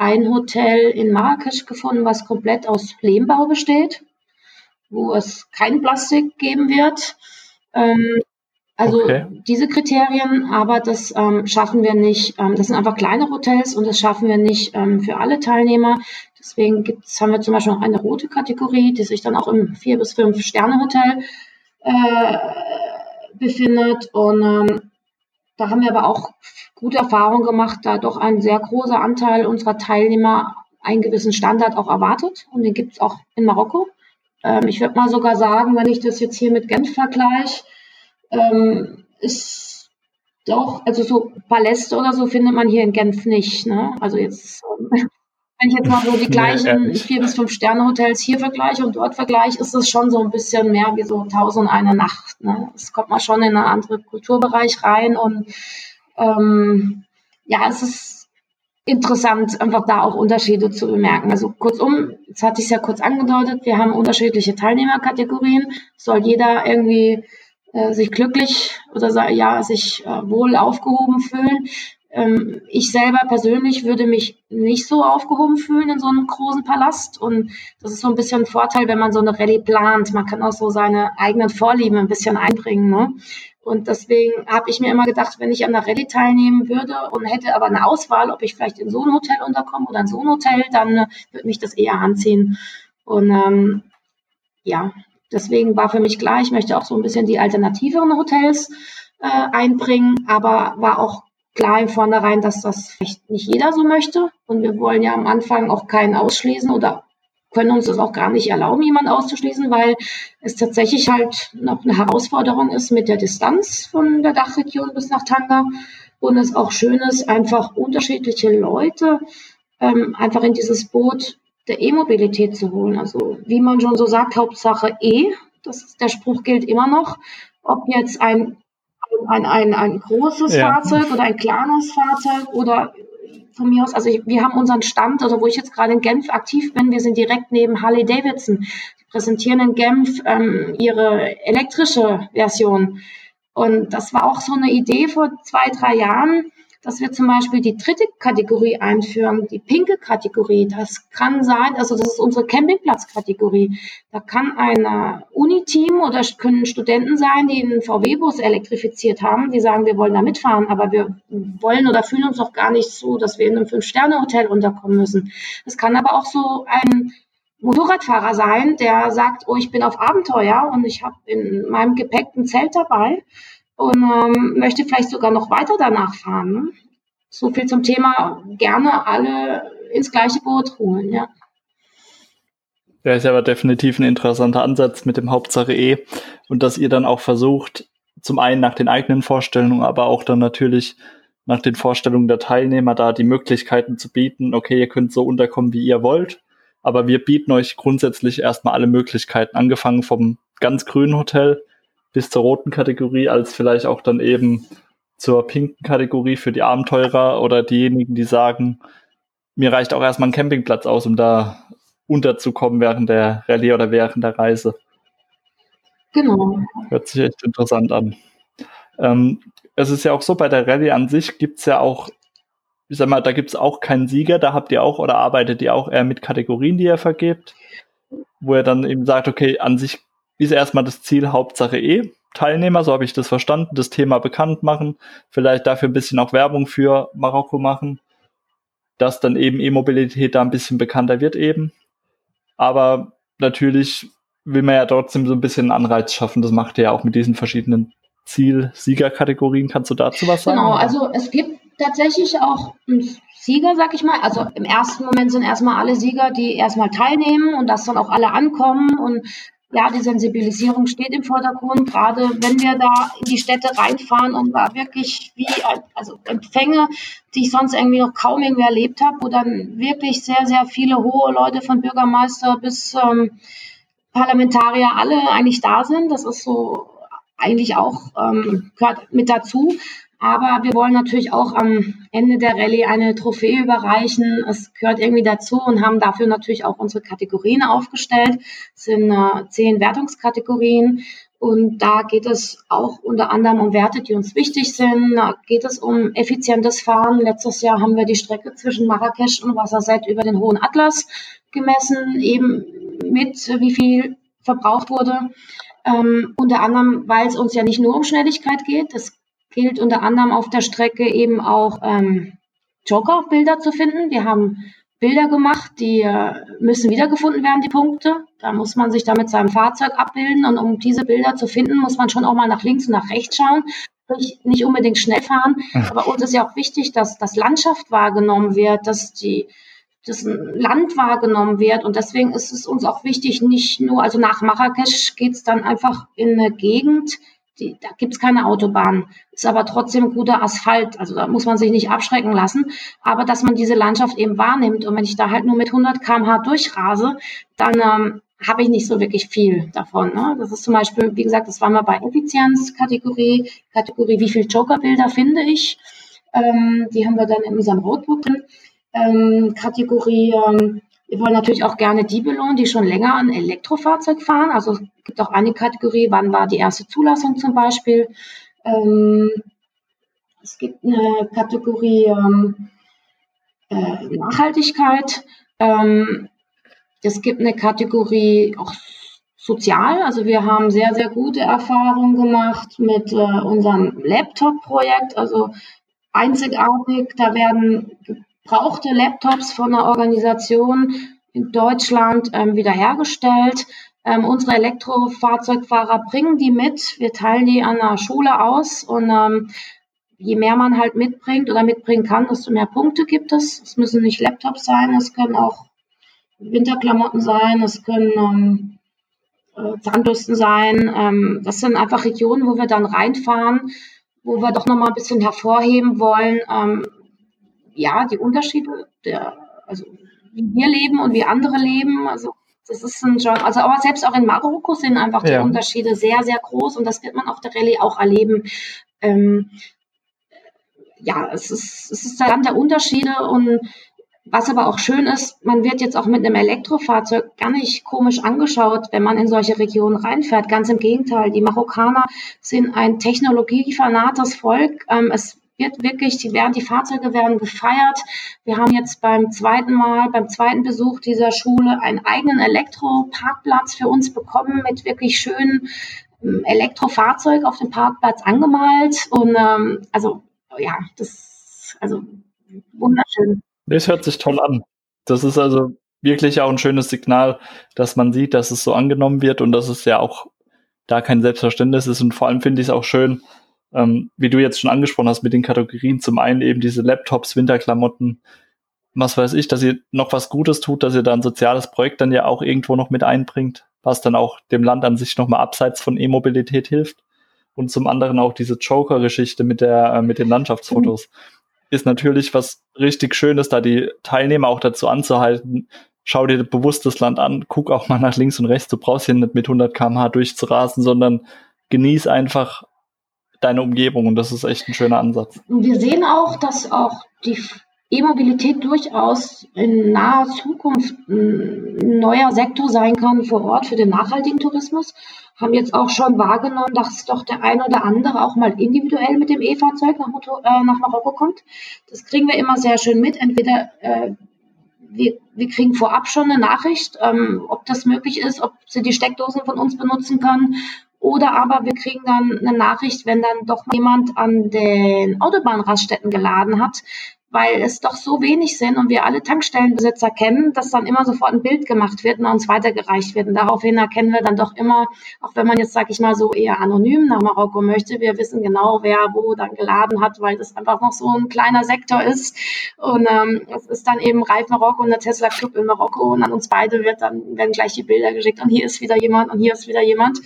ein Hotel in Marrakesch gefunden, was komplett aus Lehmbau besteht, wo es kein Plastik geben wird. Ähm, also okay. diese Kriterien, aber das ähm, schaffen wir nicht. Ähm, das sind einfach kleine Hotels und das schaffen wir nicht ähm, für alle Teilnehmer. Deswegen gibt's, haben wir zum Beispiel noch eine rote Kategorie, die sich dann auch im vier bis fünf Sterne Hotel äh, befindet. Und ähm, da haben wir aber auch gute Erfahrungen gemacht, da doch ein sehr großer Anteil unserer Teilnehmer einen gewissen Standard auch erwartet. Und den gibt's auch in Marokko. Ähm, ich würde mal sogar sagen, wenn ich das jetzt hier mit Genf vergleiche, ähm, ist doch, also so Paläste oder so findet man hier in Genf nicht. Ne? Also jetzt, wenn ich jetzt mal so die gleichen vier bis fünf Sterne Hotels hier vergleiche und dort vergleiche, ist das schon so ein bisschen mehr wie so tausend eine Nacht. Ne? Es kommt mal schon in einen anderen Kulturbereich rein und ähm, ja, es ist interessant, einfach da auch Unterschiede zu bemerken. Also kurzum, jetzt hatte ich es ja kurz angedeutet, wir haben unterschiedliche Teilnehmerkategorien. Soll jeder irgendwie äh, sich glücklich oder ja, sich äh, wohl aufgehoben fühlen. Ähm, ich selber persönlich würde mich nicht so aufgehoben fühlen in so einem großen Palast. Und das ist so ein bisschen ein Vorteil, wenn man so eine Rallye plant. Man kann auch so seine eigenen Vorlieben ein bisschen einbringen. Ne? Und deswegen habe ich mir immer gedacht, wenn ich an der Rallye teilnehmen würde und hätte aber eine Auswahl, ob ich vielleicht in so ein Hotel unterkomme oder in so ein Hotel, dann äh, würde mich das eher anziehen. Und ähm, ja, Deswegen war für mich klar, ich möchte auch so ein bisschen die alternativeren Hotels äh, einbringen, aber war auch klar im Vornherein, dass das vielleicht nicht jeder so möchte. Und wir wollen ja am Anfang auch keinen ausschließen oder können uns das auch gar nicht erlauben, jemanden auszuschließen, weil es tatsächlich halt noch eine Herausforderung ist mit der Distanz von der Dachregion bis nach Tanga und es auch schön ist, einfach unterschiedliche Leute ähm, einfach in dieses Boot der E-Mobilität zu holen. Also wie man schon so sagt, Hauptsache E, das ist, der Spruch gilt immer noch. Ob jetzt ein, ein, ein, ein großes ja. Fahrzeug oder ein kleines Fahrzeug oder von mir aus, also wir haben unseren Stand, also wo ich jetzt gerade in Genf aktiv bin, wir sind direkt neben Harley Davidson. Die präsentieren in Genf ähm, ihre elektrische Version. Und das war auch so eine Idee vor zwei, drei Jahren, dass wir zum Beispiel die dritte Kategorie einführen, die pinke Kategorie. Das kann sein, also das ist unsere Campingplatzkategorie. Da kann ein Uni-Team oder können Studenten sein, die einen VW-Bus elektrifiziert haben, die sagen, wir wollen da mitfahren, aber wir wollen oder fühlen uns auch gar nicht so, dass wir in einem Fünf-Sterne-Hotel unterkommen müssen. Es kann aber auch so ein Motorradfahrer sein, der sagt, oh, ich bin auf Abenteuer und ich habe in meinem Gepäck ein Zelt dabei und ähm, möchte vielleicht sogar noch weiter danach fahren. Ne? So viel zum Thema gerne alle ins gleiche Boot holen, ja.
Ja, ist aber definitiv ein interessanter Ansatz mit dem Hauptsache E und dass ihr dann auch versucht, zum einen nach den eigenen Vorstellungen, aber auch dann natürlich nach den Vorstellungen der Teilnehmer da die Möglichkeiten zu bieten, okay, ihr könnt so unterkommen, wie ihr wollt, aber wir bieten euch grundsätzlich erstmal alle Möglichkeiten, angefangen vom ganz grünen Hotel bis zur roten Kategorie, als vielleicht auch dann eben zur pinken Kategorie für die Abenteurer oder diejenigen, die sagen, mir reicht auch erstmal ein Campingplatz aus, um da unterzukommen während der Rallye oder während der Reise.
Genau.
Hört sich echt interessant an. Ähm, es ist ja auch so, bei der Rallye an sich gibt es ja auch, ich sag mal, da gibt es auch keinen Sieger, da habt ihr auch oder arbeitet ihr auch eher mit Kategorien, die ihr vergebt, wo ihr dann eben sagt, okay, an sich ist erstmal das Ziel Hauptsache eh Teilnehmer, so habe ich das verstanden, das Thema bekannt machen, vielleicht dafür ein bisschen auch Werbung für Marokko machen, dass dann eben E-Mobilität da ein bisschen bekannter wird eben. Aber natürlich will man ja trotzdem so ein bisschen einen Anreiz schaffen. Das macht ihr ja auch mit diesen verschiedenen Ziel-Sieger-Kategorien. Kannst du dazu was sagen?
Genau, also es gibt tatsächlich auch einen Sieger, sag ich mal. Also im ersten Moment sind erstmal alle Sieger, die erstmal teilnehmen und dass dann auch alle ankommen und ja, die Sensibilisierung steht im Vordergrund, gerade wenn wir da in die Städte reinfahren und da wirklich wie also Empfänge, die ich sonst irgendwie noch kaum irgendwie erlebt habe, wo dann wirklich sehr, sehr viele hohe Leute von Bürgermeister bis ähm, Parlamentarier alle eigentlich da sind. Das ist so eigentlich auch ähm, gehört mit dazu. Aber wir wollen natürlich auch am Ende der Rallye eine Trophäe überreichen. Es gehört irgendwie dazu und haben dafür natürlich auch unsere Kategorien aufgestellt. Es sind äh, zehn Wertungskategorien. Und da geht es auch unter anderem um Werte, die uns wichtig sind. Da geht es um effizientes Fahren. Letztes Jahr haben wir die Strecke zwischen Marrakesch und Wasserseid über den Hohen Atlas gemessen, eben mit wie viel verbraucht wurde. Ähm, unter anderem, weil es uns ja nicht nur um Schnelligkeit geht. Es gilt unter anderem auf der Strecke eben auch ähm, Joker-Bilder zu finden. Wir haben Bilder gemacht, die äh, müssen wiedergefunden werden, die Punkte. Da muss man sich da mit seinem Fahrzeug abbilden und um diese Bilder zu finden, muss man schon auch mal nach links und nach rechts schauen. Nicht unbedingt schnell fahren, aber uns ist ja auch wichtig, dass das Landschaft wahrgenommen wird, dass die das Land wahrgenommen wird. Und deswegen ist es uns auch wichtig, nicht nur, also nach Marrakesch geht es dann einfach in eine Gegend, die, da gibt es keine Autobahn, ist aber trotzdem guter Asphalt. Also da muss man sich nicht abschrecken lassen. Aber dass man diese Landschaft eben wahrnimmt und wenn ich da halt nur mit 100 km/h durchrase, dann ähm, habe ich nicht so wirklich viel davon. Ne? Das ist zum Beispiel, wie gesagt, das war mal bei Effizienz-Kategorie, Kategorie, wie viel Joker-Bilder finde ich. Ähm, die haben wir dann in unserem Roadbook drin. Ähm, Kategorie, ähm, wir wollen natürlich auch gerne die belohnen, die schon länger ein Elektrofahrzeug fahren. Also es gibt auch eine Kategorie, wann war die erste Zulassung zum Beispiel. Ähm, es gibt eine Kategorie ähm, äh, Nachhaltigkeit. Ähm, es gibt eine Kategorie auch sozial. Also wir haben sehr, sehr gute Erfahrungen gemacht mit äh, unserem Laptop-Projekt. Also einzigartig, da werden gebrauchte Laptops von einer Organisation in Deutschland ähm, wiederhergestellt. Ähm, unsere Elektrofahrzeugfahrer bringen die mit. Wir teilen die an der Schule aus und ähm, je mehr man halt mitbringt oder mitbringen kann, desto mehr Punkte gibt es. Es müssen nicht Laptops sein, es können auch Winterklamotten sein, es können ähm, äh, Zahnbürsten sein. Ähm, das sind einfach Regionen, wo wir dann reinfahren, wo wir doch nochmal ein bisschen hervorheben wollen, ähm, ja, die Unterschiede der, also wie wir leben und wie andere leben, also das ist ein schon, also aber selbst auch in Marokko sind einfach die ja. Unterschiede sehr, sehr groß und das wird man auf der Rallye auch erleben. Ähm, ja, es ist, es ist ein Land der Unterschiede und was aber auch schön ist, man wird jetzt auch mit einem Elektrofahrzeug gar nicht komisch angeschaut, wenn man in solche Regionen reinfährt. Ganz im Gegenteil, die Marokkaner sind ein technologiefanates Volk. Ähm, es wird wirklich, die werden, die Fahrzeuge werden gefeiert. Wir haben jetzt beim zweiten Mal, beim zweiten Besuch dieser Schule einen eigenen Elektroparkplatz für uns bekommen mit wirklich schönen ähm, Elektrofahrzeug auf dem Parkplatz angemalt. Und ähm, also ja, das also wunderschön.
Das hört sich toll an. Das ist also wirklich auch ein schönes Signal, dass man sieht, dass es so angenommen wird und dass es ja auch da kein Selbstverständnis ist. Und vor allem finde ich es auch schön, ähm, wie du jetzt schon angesprochen hast mit den Kategorien, zum einen eben diese Laptops, Winterklamotten, was weiß ich, dass ihr noch was Gutes tut, dass ihr da ein soziales Projekt dann ja auch irgendwo noch mit einbringt, was dann auch dem Land an sich nochmal abseits von E-Mobilität hilft. Und zum anderen auch diese Joker-Geschichte mit der, äh, mit den Landschaftsfotos. Mhm. Ist natürlich was richtig Schönes, da die Teilnehmer auch dazu anzuhalten, schau dir bewusst das Land an, guck auch mal nach links und rechts, du brauchst hier nicht mit 100 kmh durchzurasen, sondern genieß einfach deine Umgebung und das ist echt ein schöner Ansatz.
Wir sehen auch, dass auch die E-Mobilität durchaus in naher Zukunft ein neuer Sektor sein kann vor Ort für den nachhaltigen Tourismus. Haben jetzt auch schon wahrgenommen, dass doch der eine oder andere auch mal individuell mit dem E-Fahrzeug nach, äh, nach Marokko kommt. Das kriegen wir immer sehr schön mit. Entweder äh, wir, wir kriegen vorab schon eine Nachricht, ähm, ob das möglich ist, ob sie die Steckdosen von uns benutzen können oder aber wir kriegen dann eine Nachricht, wenn dann doch jemand an den Autobahnraststätten geladen hat, weil es doch so wenig sind und wir alle Tankstellenbesitzer kennen, dass dann immer sofort ein Bild gemacht wird und uns weitergereicht wird. Und daraufhin erkennen wir dann doch immer, auch wenn man jetzt, sag ich mal, so eher anonym nach Marokko möchte, wir wissen genau, wer wo dann geladen hat, weil das einfach noch so ein kleiner Sektor ist. Und ähm, es ist dann eben Reif Marokko und der Tesla Club in Marokko und an uns beide wird dann werden gleich die Bilder geschickt und hier ist wieder jemand und hier ist wieder jemand.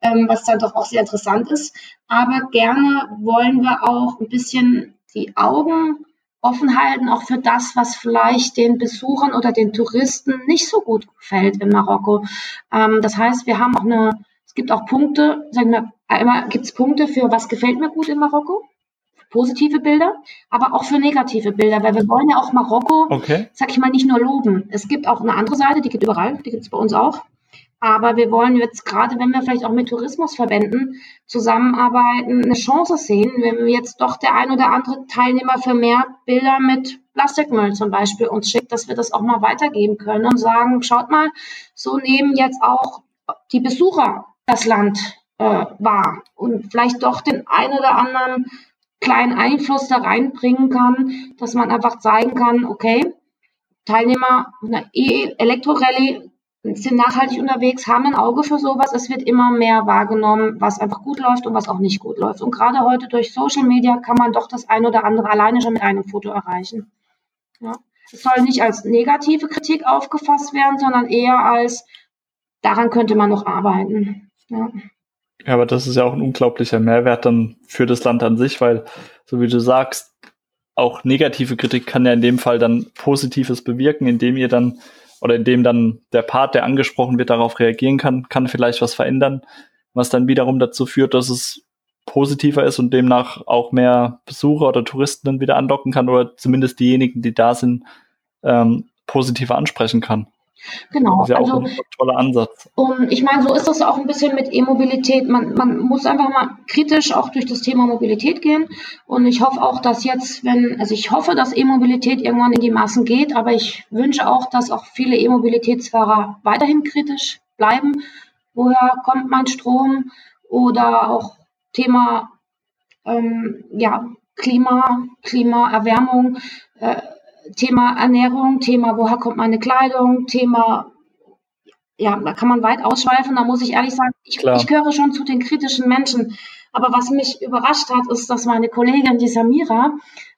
Ähm, was dann doch auch sehr interessant ist. Aber gerne wollen wir auch ein bisschen die Augen offen halten, auch für das, was vielleicht den Besuchern oder den Touristen nicht so gut gefällt in Marokko. Ähm, das heißt, wir haben auch eine, es gibt auch Punkte, sagen wir, einmal gibt es Punkte für was gefällt mir gut in Marokko, positive Bilder, aber auch für negative Bilder, weil wir wollen ja auch Marokko, okay. sag ich mal, nicht nur loben. Es gibt auch eine andere Seite, die gibt überall, die gibt es bei uns auch. Aber wir wollen jetzt gerade, wenn wir vielleicht auch mit Tourismusverbänden zusammenarbeiten, eine Chance sehen, wenn wir jetzt doch der ein oder andere Teilnehmer für mehr Bilder mit Plastikmüll zum Beispiel uns schickt, dass wir das auch mal weitergeben können und sagen, schaut mal, so nehmen jetzt auch die Besucher das Land äh, wahr und vielleicht doch den ein oder anderen kleinen Einfluss da reinbringen kann, dass man einfach zeigen kann, okay, Teilnehmer einer E-Elektro-Rallye sind nachhaltig unterwegs, haben ein Auge für sowas. Es wird immer mehr wahrgenommen, was einfach gut läuft und was auch nicht gut läuft. Und gerade heute durch Social Media kann man doch das ein oder andere alleine schon mit einem Foto erreichen. Ja. Es soll nicht als negative Kritik aufgefasst werden, sondern eher als, daran könnte man noch arbeiten. Ja.
Ja, aber das ist ja auch ein unglaublicher Mehrwert dann für das Land an sich, weil, so wie du sagst, auch negative Kritik kann ja in dem Fall dann Positives bewirken, indem ihr dann oder indem dann der Part, der angesprochen wird, darauf reagieren kann, kann vielleicht was verändern, was dann wiederum dazu führt, dass es positiver ist und demnach auch mehr Besucher oder Touristen dann wieder andocken kann oder zumindest diejenigen, die da sind, ähm, positiver ansprechen kann.
Genau.
Das ist ja also, auch ein toller Ansatz.
Und ich meine, so ist das auch ein bisschen mit E-Mobilität. Man, man muss einfach mal kritisch auch durch das Thema Mobilität gehen. Und ich hoffe auch, dass jetzt, wenn, also ich hoffe, dass E-Mobilität irgendwann in die Massen geht, aber ich wünsche auch, dass auch viele E-Mobilitätsfahrer weiterhin kritisch bleiben. Woher kommt mein Strom? Oder auch Thema ähm, ja, Klima, Klimaerwärmung. Äh, Thema Ernährung, Thema woher kommt meine Kleidung, Thema, ja, da kann man weit ausschweifen. Da muss ich ehrlich sagen, ich, ich gehöre schon zu den kritischen Menschen. Aber was mich überrascht hat, ist, dass meine Kollegin, die Samira,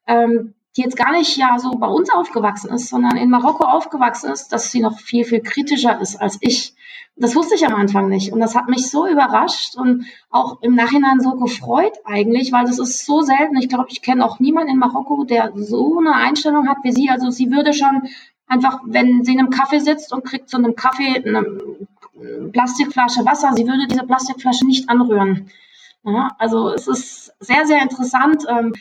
ähm, die jetzt gar nicht ja so bei uns aufgewachsen ist, sondern in Marokko aufgewachsen ist, dass sie noch viel, viel kritischer ist als ich. Das wusste ich am Anfang nicht. Und das hat mich so überrascht und auch im Nachhinein so gefreut eigentlich, weil das ist so selten. Ich glaube, ich kenne auch niemanden in Marokko, der so eine Einstellung hat wie sie. Also sie würde schon einfach, wenn sie in einem Kaffee sitzt und kriegt so einem Kaffee eine Plastikflasche Wasser, sie würde diese Plastikflasche nicht anrühren. Ja, also es ist sehr, sehr interessant. Ähm,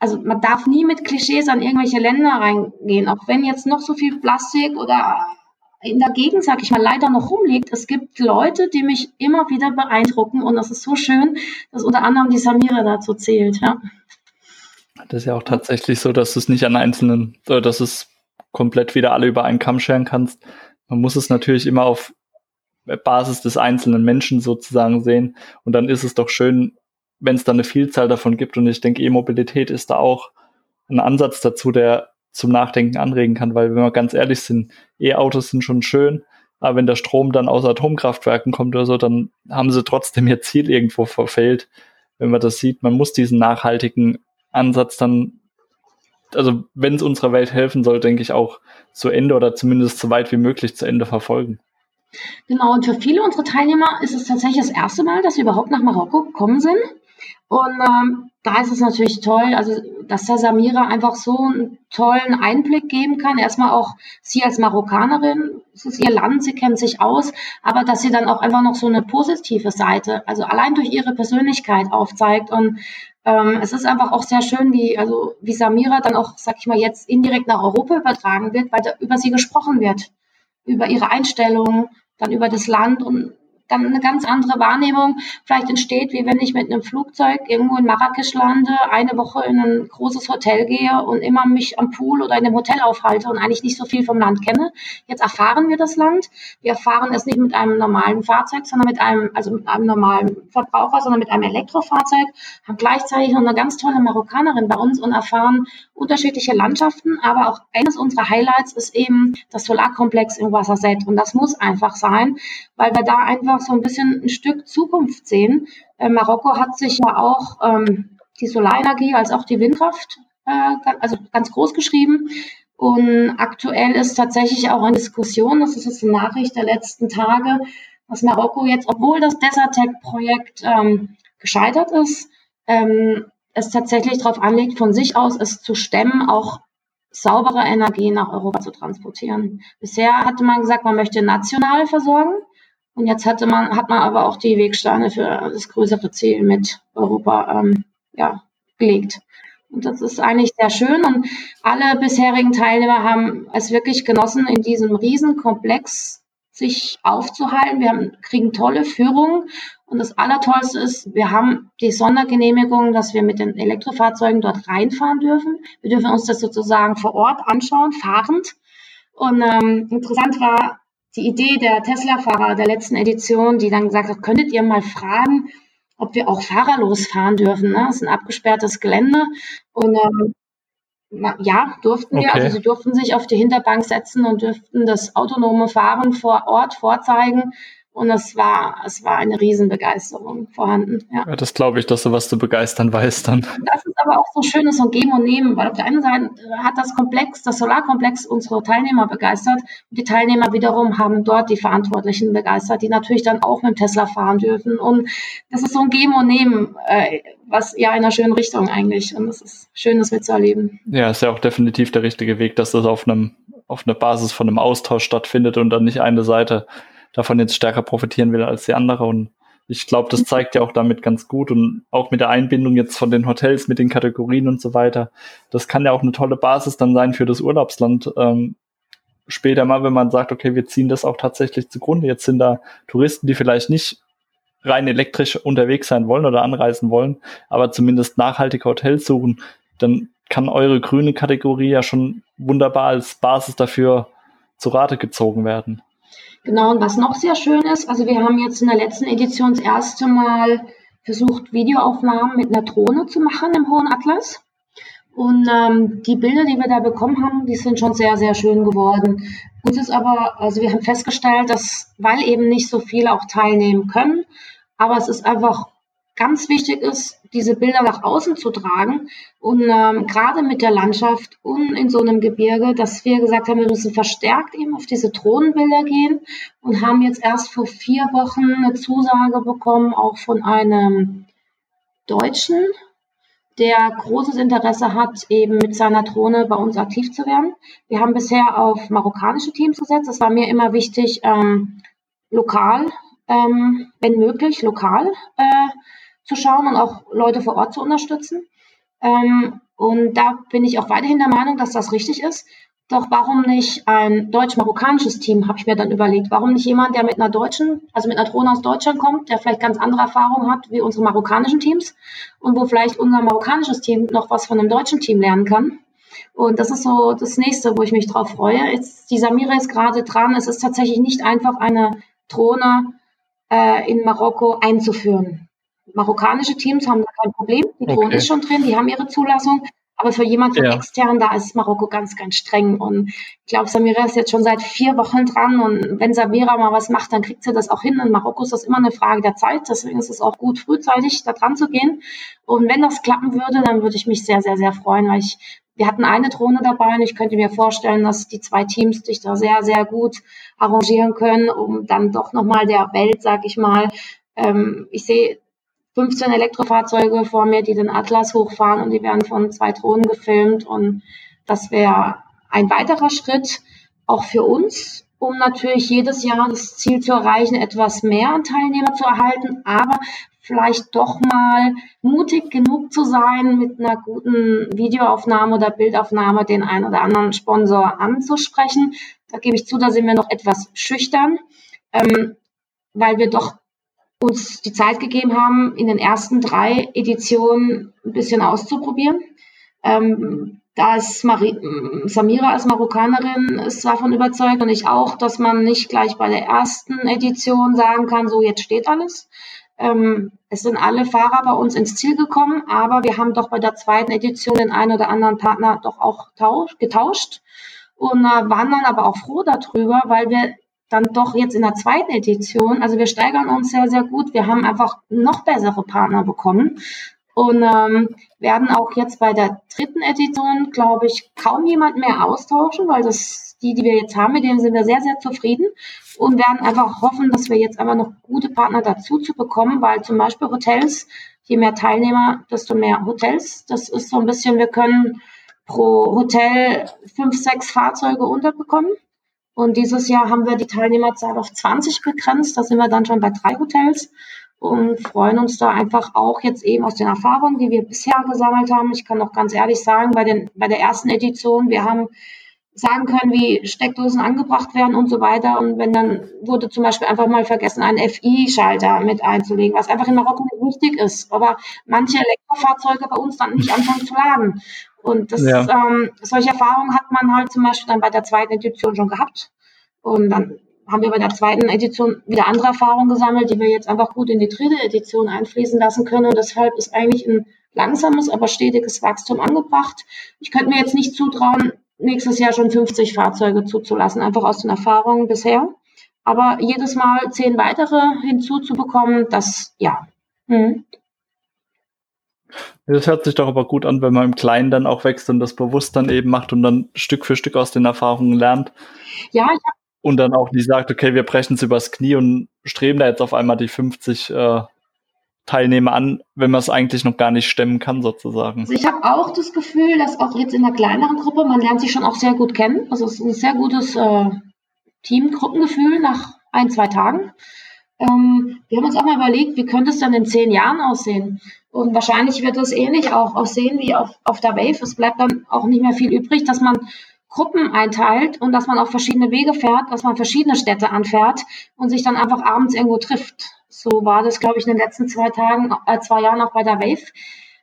also man darf nie mit Klischees an irgendwelche Länder reingehen, auch wenn jetzt noch so viel Plastik oder in der Gegend, sag ich mal, leider noch rumliegt. Es gibt Leute, die mich immer wieder beeindrucken und das ist so schön, dass unter anderem die Samira dazu zählt. Ja.
Das ist ja auch tatsächlich so, dass du es nicht an einzelnen, dass es komplett wieder alle über einen Kamm scheren kannst. Man muss es natürlich immer auf Basis des einzelnen Menschen sozusagen sehen. Und dann ist es doch schön, wenn es da eine Vielzahl davon gibt. Und ich denke, E-Mobilität ist da auch ein Ansatz dazu, der zum Nachdenken anregen kann, weil wenn wir ganz ehrlich sind, E-Autos sind schon schön, aber wenn der Strom dann aus Atomkraftwerken kommt oder so, dann haben sie trotzdem ihr Ziel irgendwo verfehlt. Wenn man das sieht, man muss diesen nachhaltigen Ansatz dann, also wenn es unserer Welt helfen soll, denke ich auch zu Ende oder zumindest so weit wie möglich zu Ende verfolgen.
Genau, und für viele unserer Teilnehmer ist es tatsächlich das erste Mal, dass sie überhaupt nach Marokko gekommen sind. Und ähm, da ist es natürlich toll, also dass der Samira einfach so einen tollen Einblick geben kann. Erstmal auch sie als Marokkanerin, es ist ihr Land, sie kennt sich aus, aber dass sie dann auch einfach noch so eine positive Seite, also allein durch ihre Persönlichkeit aufzeigt. Und ähm, es ist einfach auch sehr schön, wie, also wie Samira dann auch, sag ich mal, jetzt indirekt nach Europa übertragen wird, weil da über sie gesprochen wird, über ihre Einstellung, dann über das Land und eine ganz andere Wahrnehmung vielleicht entsteht, wie wenn ich mit einem Flugzeug irgendwo in Marrakesch lande, eine Woche in ein großes Hotel gehe und immer mich am Pool oder in einem Hotel aufhalte und eigentlich nicht so viel vom Land kenne. Jetzt erfahren wir das Land. Wir erfahren es nicht mit einem normalen Fahrzeug, sondern mit einem, also mit einem normalen Verbraucher, sondern mit einem Elektrofahrzeug, haben gleichzeitig noch eine ganz tolle Marokkanerin bei uns und erfahren unterschiedliche Landschaften, aber auch eines unserer Highlights ist eben das Solarkomplex im Wasserset und das muss einfach sein, weil wir da einfach so ein bisschen ein Stück Zukunft sehen. Äh, Marokko hat sich ja auch ähm, die Solarenergie als auch die Windkraft äh, also ganz groß geschrieben. Und aktuell ist tatsächlich auch eine Diskussion, das ist jetzt eine Nachricht der letzten Tage, dass Marokko jetzt, obwohl das Desertec-Projekt ähm, gescheitert ist, ähm, es tatsächlich darauf anlegt, von sich aus es zu stemmen, auch saubere Energie nach Europa zu transportieren. Bisher hatte man gesagt, man möchte national versorgen. Und jetzt hatte man, hat man aber auch die Wegsteine für das größere Ziel mit Europa ähm, ja, gelegt. Und das ist eigentlich sehr schön. Und alle bisherigen Teilnehmer haben es wirklich genossen, in diesem Riesenkomplex sich aufzuhalten. Wir haben, kriegen tolle Führung. Und das Allertollste ist, wir haben die Sondergenehmigung, dass wir mit den Elektrofahrzeugen dort reinfahren dürfen. Wir dürfen uns das sozusagen vor Ort anschauen, fahrend. Und ähm, interessant war, die Idee der Tesla-Fahrer der letzten Edition, die dann gesagt hat, könntet ihr mal fragen, ob wir auch fahrerlos fahren dürfen. Ne? Das ist ein abgesperrtes Gelände. Und ähm, ja, durften wir. Also sie durften sich auf die Hinterbank setzen und dürften das autonome Fahren vor Ort vorzeigen. Und es war, es war eine Riesenbegeisterung vorhanden. Ja.
ja das glaube ich, dass du was zu begeistern weißt dann.
Das ist aber auch so schönes und Geben und Nehmen, weil auf der einen Seite hat das Komplex, das Solarkomplex unsere Teilnehmer begeistert und die Teilnehmer wiederum haben dort die Verantwortlichen begeistert, die natürlich dann auch mit Tesla fahren dürfen. Und das ist so ein Geben und Nehmen, äh, was ja in einer schönen Richtung eigentlich. Und es ist schön, das mitzuerleben.
Ja, ist ja auch definitiv der richtige Weg, dass das auf einem auf einer Basis von einem Austausch stattfindet und dann nicht eine Seite davon jetzt stärker profitieren will als die andere. Und ich glaube, das zeigt ja auch damit ganz gut und auch mit der Einbindung jetzt von den Hotels, mit den Kategorien und so weiter. Das kann ja auch eine tolle Basis dann sein für das Urlaubsland. Ähm, später mal, wenn man sagt, okay, wir ziehen das auch tatsächlich zugrunde. Jetzt sind da Touristen, die vielleicht nicht rein elektrisch unterwegs sein wollen oder anreisen wollen, aber zumindest nachhaltige Hotels suchen, dann kann eure grüne Kategorie ja schon wunderbar als Basis dafür zu Rate gezogen werden.
Genau, und was noch sehr schön ist, also wir haben jetzt in der letzten Edition das erste Mal versucht, Videoaufnahmen mit einer Drohne zu machen im Hohen Atlas. Und ähm, die Bilder, die wir da bekommen haben, die sind schon sehr, sehr schön geworden. Uns ist aber, also wir haben festgestellt, dass, weil eben nicht so viele auch teilnehmen können, aber es ist einfach ganz wichtig ist, diese Bilder nach außen zu tragen. Und ähm, gerade mit der Landschaft und in so einem Gebirge, dass wir gesagt haben, wir müssen verstärkt eben auf diese Drohnenbilder gehen und haben jetzt erst vor vier Wochen eine Zusage bekommen, auch von einem Deutschen, der großes Interesse hat, eben mit seiner Drohne bei uns aktiv zu werden. Wir haben bisher auf marokkanische Teams gesetzt. Es war mir immer wichtig, ähm, lokal, ähm, wenn möglich, lokal äh, zu schauen und auch Leute vor Ort zu unterstützen. Ähm, und da bin ich auch weiterhin der Meinung, dass das richtig ist. Doch warum nicht ein deutsch-marokkanisches Team, habe ich mir dann überlegt. Warum nicht jemand, der mit einer deutschen, also mit einer Drohne aus Deutschland kommt, der vielleicht ganz andere Erfahrungen hat wie unsere marokkanischen Teams und wo vielleicht unser marokkanisches Team noch was von einem deutschen Team lernen kann. Und das ist so das nächste, wo ich mich drauf freue. Jetzt, die Samira ist gerade dran. Es ist tatsächlich nicht einfach, eine Drohne äh, in Marokko einzuführen. Marokkanische Teams haben da kein Problem. Die Drohne okay. ist schon drin, die haben ihre Zulassung. Aber für jemanden ja. extern, da ist Marokko ganz, ganz streng. Und ich glaube, Samira ist jetzt schon seit vier Wochen dran. Und wenn Samira mal was macht, dann kriegt sie das auch hin. In Marokko ist das immer eine Frage der Zeit. Deswegen ist es auch gut, frühzeitig da dran zu gehen. Und wenn das klappen würde, dann würde ich mich sehr, sehr, sehr freuen, weil ich, wir hatten eine Drohne dabei und ich könnte mir vorstellen, dass die zwei Teams sich da sehr, sehr gut arrangieren können, um dann doch nochmal der Welt, sag ich mal, ähm, ich sehe 15 Elektrofahrzeuge vor mir, die den Atlas hochfahren und die werden von zwei Drohnen gefilmt. Und das wäre ein weiterer Schritt auch für uns, um natürlich jedes Jahr das Ziel zu erreichen, etwas mehr an Teilnehmer zu erhalten, aber vielleicht doch mal mutig genug zu sein, mit einer guten Videoaufnahme oder Bildaufnahme den einen oder anderen Sponsor anzusprechen. Da gebe ich zu, da sind wir noch etwas schüchtern. Ähm, weil wir doch uns die Zeit gegeben haben, in den ersten drei Editionen ein bisschen auszuprobieren. Ähm, da ist Mari Samira als Marokkanerin ist davon überzeugt und ich auch, dass man nicht gleich bei der ersten Edition sagen kann, so jetzt steht alles. Ähm, es sind alle Fahrer bei uns ins Ziel gekommen, aber wir haben doch bei der zweiten Edition den einen oder anderen Partner doch auch tausch, getauscht und äh, waren dann aber auch froh darüber, weil wir dann doch jetzt in der zweiten Edition, also wir steigern uns sehr, sehr gut. Wir haben einfach noch bessere Partner bekommen und ähm, werden auch jetzt bei der dritten Edition, glaube ich, kaum jemand mehr austauschen, weil das die, die wir jetzt haben, mit denen sind wir sehr, sehr zufrieden und werden einfach hoffen, dass wir jetzt einfach noch gute Partner dazu zu bekommen, weil zum Beispiel Hotels, je mehr Teilnehmer, desto mehr Hotels. Das ist so ein bisschen, wir können pro Hotel fünf, sechs Fahrzeuge unterbekommen. Und dieses Jahr haben wir die Teilnehmerzahl auf 20 begrenzt. Da sind wir dann schon bei drei Hotels und freuen uns da einfach auch jetzt eben aus den Erfahrungen, die wir bisher gesammelt haben. Ich kann auch ganz ehrlich sagen, bei, den, bei der ersten Edition, wir haben sagen können, wie Steckdosen angebracht werden und so weiter. Und wenn dann wurde zum Beispiel einfach mal vergessen, einen FI-Schalter mit einzulegen, was einfach in Marokko nicht wichtig ist. Aber manche Elektrofahrzeuge bei uns dann nicht anfangen zu laden. Und das, ja. ähm, solche Erfahrungen hat man halt zum Beispiel dann bei der zweiten Edition schon gehabt. Und dann haben wir bei der zweiten Edition wieder andere Erfahrungen gesammelt, die wir jetzt einfach gut in die dritte Edition einfließen lassen können. Und deshalb ist eigentlich ein langsames, aber stetiges Wachstum angebracht. Ich könnte mir jetzt nicht zutrauen, nächstes Jahr schon 50 Fahrzeuge zuzulassen, einfach aus den Erfahrungen bisher. Aber jedes Mal zehn weitere hinzuzubekommen, das ja. Hm.
Das hört sich doch aber gut an, wenn man im Kleinen dann auch wächst und das bewusst dann eben macht und dann Stück für Stück aus den Erfahrungen lernt.
Ja, ich hab
und dann auch nicht sagt, okay, wir brechen es übers Knie und streben da jetzt auf einmal die 50 äh, Teilnehmer an, wenn man es eigentlich noch gar nicht stemmen kann, sozusagen.
Also ich habe auch das Gefühl, dass auch jetzt in einer kleineren Gruppe, man lernt sich schon auch sehr gut kennen. Also es ist ein sehr gutes äh, Teamgruppengefühl nach ein, zwei Tagen. Ähm, wir haben uns auch mal überlegt, wie könnte es dann in zehn Jahren aussehen? Und wahrscheinlich wird es ähnlich auch aussehen wie auf, auf der Wave. Es bleibt dann auch nicht mehr viel übrig, dass man Gruppen einteilt und dass man auf verschiedene Wege fährt, dass man verschiedene Städte anfährt und sich dann einfach abends irgendwo trifft. So war das, glaube ich, in den letzten zwei Tagen, äh, zwei Jahren auch bei der Wave.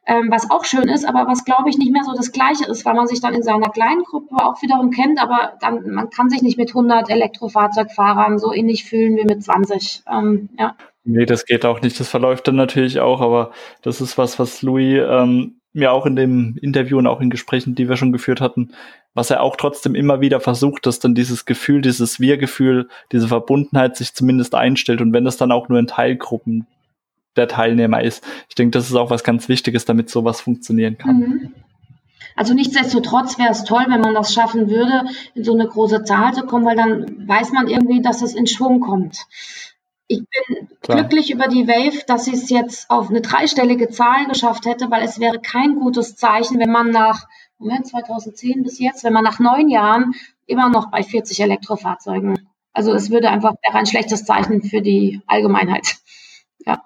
Ähm, was auch schön ist, aber was, glaube ich, nicht mehr so das Gleiche ist, weil man sich dann in seiner kleinen Gruppe auch wiederum kennt, aber dann, man kann sich nicht mit 100 Elektrofahrzeugfahrern so ähnlich fühlen wie mit 20. Ähm, ja.
Nee, das geht auch nicht. Das verläuft dann natürlich auch, aber das ist was, was Louis ähm, mir auch in dem Interview und auch in Gesprächen, die wir schon geführt hatten, was er auch trotzdem immer wieder versucht, dass dann dieses Gefühl, dieses Wir-Gefühl, diese Verbundenheit sich zumindest einstellt und wenn das dann auch nur in Teilgruppen der Teilnehmer ist. Ich denke, das ist auch was ganz Wichtiges, damit sowas funktionieren kann. Mhm.
Also nichtsdestotrotz wäre es toll, wenn man das schaffen würde, in so eine große Zahl zu kommen, weil dann weiß man irgendwie, dass es in Schwung kommt. Ich bin Klar. glücklich über die Wave, dass sie es jetzt auf eine dreistellige Zahl geschafft hätte, weil es wäre kein gutes Zeichen, wenn man nach Moment, 2010 bis jetzt, wenn man nach neun Jahren immer noch bei 40 Elektrofahrzeugen, also es würde einfach, wäre ein schlechtes Zeichen für die Allgemeinheit. *laughs* Ja.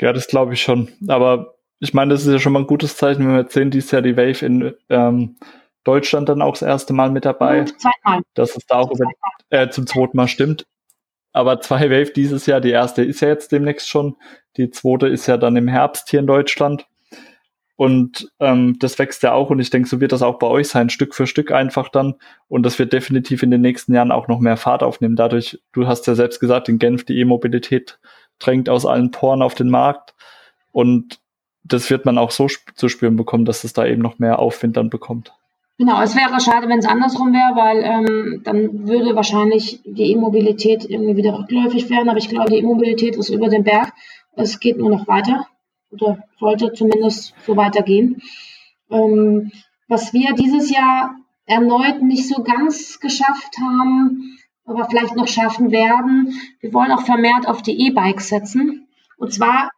Ja, das glaube ich schon. Aber ich meine, das ist ja schon mal ein gutes Zeichen, wenn wir jetzt sehen, dieses Jahr die Wave in ähm, Deutschland dann auch das erste Mal mit dabei. Zweimal. Dass es da auch über, äh, zum zweiten Mal stimmt. Aber zwei Wave dieses Jahr, die erste ist ja jetzt demnächst schon. Die zweite ist ja dann im Herbst hier in Deutschland. Und ähm, das wächst ja auch und ich denke, so wird das auch bei euch sein, Stück für Stück einfach dann. Und das wird definitiv in den nächsten Jahren auch noch mehr Fahrt aufnehmen. Dadurch, du hast ja selbst gesagt, in Genf die E-Mobilität drängt aus allen Poren auf den Markt. Und das wird man auch so sp zu spüren bekommen, dass es da eben noch mehr Aufwind dann bekommt.
Genau, es wäre schade, wenn es andersrum wäre, weil ähm, dann würde wahrscheinlich die E-Mobilität irgendwie wieder rückläufig werden. Aber ich glaube, die E-Mobilität ist über den Berg. Es geht nur noch weiter oder sollte zumindest so weitergehen. Ähm, was wir dieses Jahr erneut nicht so ganz geschafft haben, aber vielleicht noch schaffen werden, wir wollen auch vermehrt auf die E-Bikes setzen. Und zwar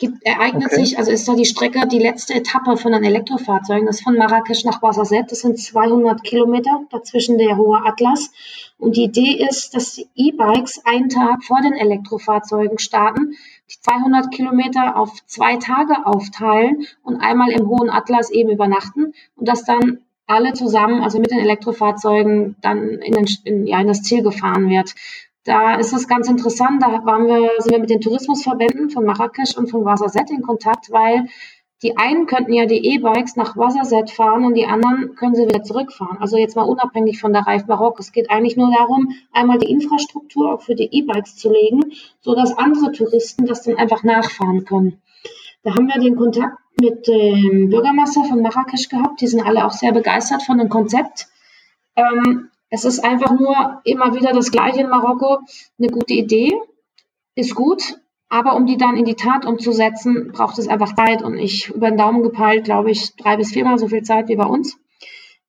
gibt, ereignet okay. sich, also ist da die Strecke, die letzte Etappe von den Elektrofahrzeugen, das ist von Marrakesch nach Ouarzazate, das sind 200 Kilometer, dazwischen der hohe Atlas. Und die Idee ist, dass die E-Bikes einen Tag vor den Elektrofahrzeugen starten, die 200 Kilometer auf zwei Tage aufteilen und einmal im hohen Atlas eben übernachten und das dann alle zusammen, also mit den Elektrofahrzeugen, dann in, den, in, ja, in das Ziel gefahren wird. Da ist es ganz interessant, da waren wir, sind wir mit den Tourismusverbänden von Marrakesch und von Wasserset in Kontakt, weil die einen könnten ja die E-Bikes nach Wasserset fahren und die anderen können sie wieder zurückfahren. Also jetzt mal unabhängig von der Reif Barock. Es geht eigentlich nur darum, einmal die Infrastruktur auch für die E-Bikes zu legen, so dass andere Touristen das dann einfach nachfahren können. Da haben wir den Kontakt mit dem Bürgermeister von Marrakesch gehabt. Die sind alle auch sehr begeistert von dem Konzept. Ähm, es ist einfach nur immer wieder das Gleiche in Marokko. Eine gute Idee ist gut, aber um die dann in die Tat umzusetzen, braucht es einfach Zeit. Und ich über den Daumen gepeilt, glaube ich, drei bis viermal so viel Zeit wie bei uns.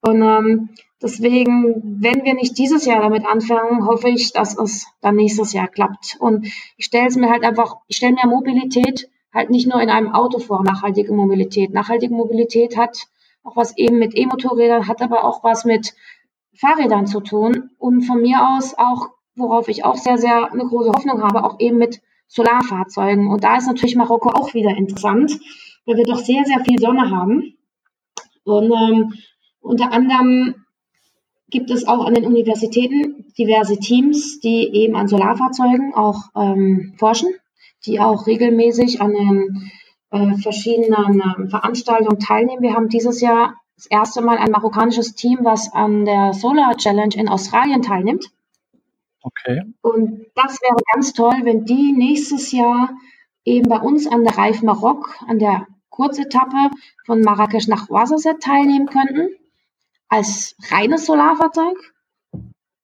Und ähm, deswegen, wenn wir nicht dieses Jahr damit anfangen, hoffe ich, dass es dann nächstes Jahr klappt. Und ich stelle es mir halt einfach, ich stelle mir Mobilität halt nicht nur in einem Auto vor, nachhaltige Mobilität. Nachhaltige Mobilität hat auch was eben mit E-Motorrädern, hat aber auch was mit Fahrrädern zu tun. Und von mir aus auch, worauf ich auch sehr, sehr eine große Hoffnung habe, auch eben mit Solarfahrzeugen. Und da ist natürlich Marokko auch wieder interessant, weil wir doch sehr, sehr viel Sonne haben. Und ähm, unter anderem gibt es auch an den Universitäten diverse Teams, die eben an Solarfahrzeugen auch ähm, forschen, die auch regelmäßig an den äh, verschiedenen äh, Veranstaltungen teilnehmen. Wir haben dieses Jahr das erste Mal ein marokkanisches Team, was an der Solar Challenge in Australien teilnimmt.
Okay.
Und das wäre ganz toll, wenn die nächstes Jahr eben bei uns an der Reif Marok, an der Kurzetappe von Marrakesch nach Ouarzazate teilnehmen könnten, als reines Solarfahrzeug.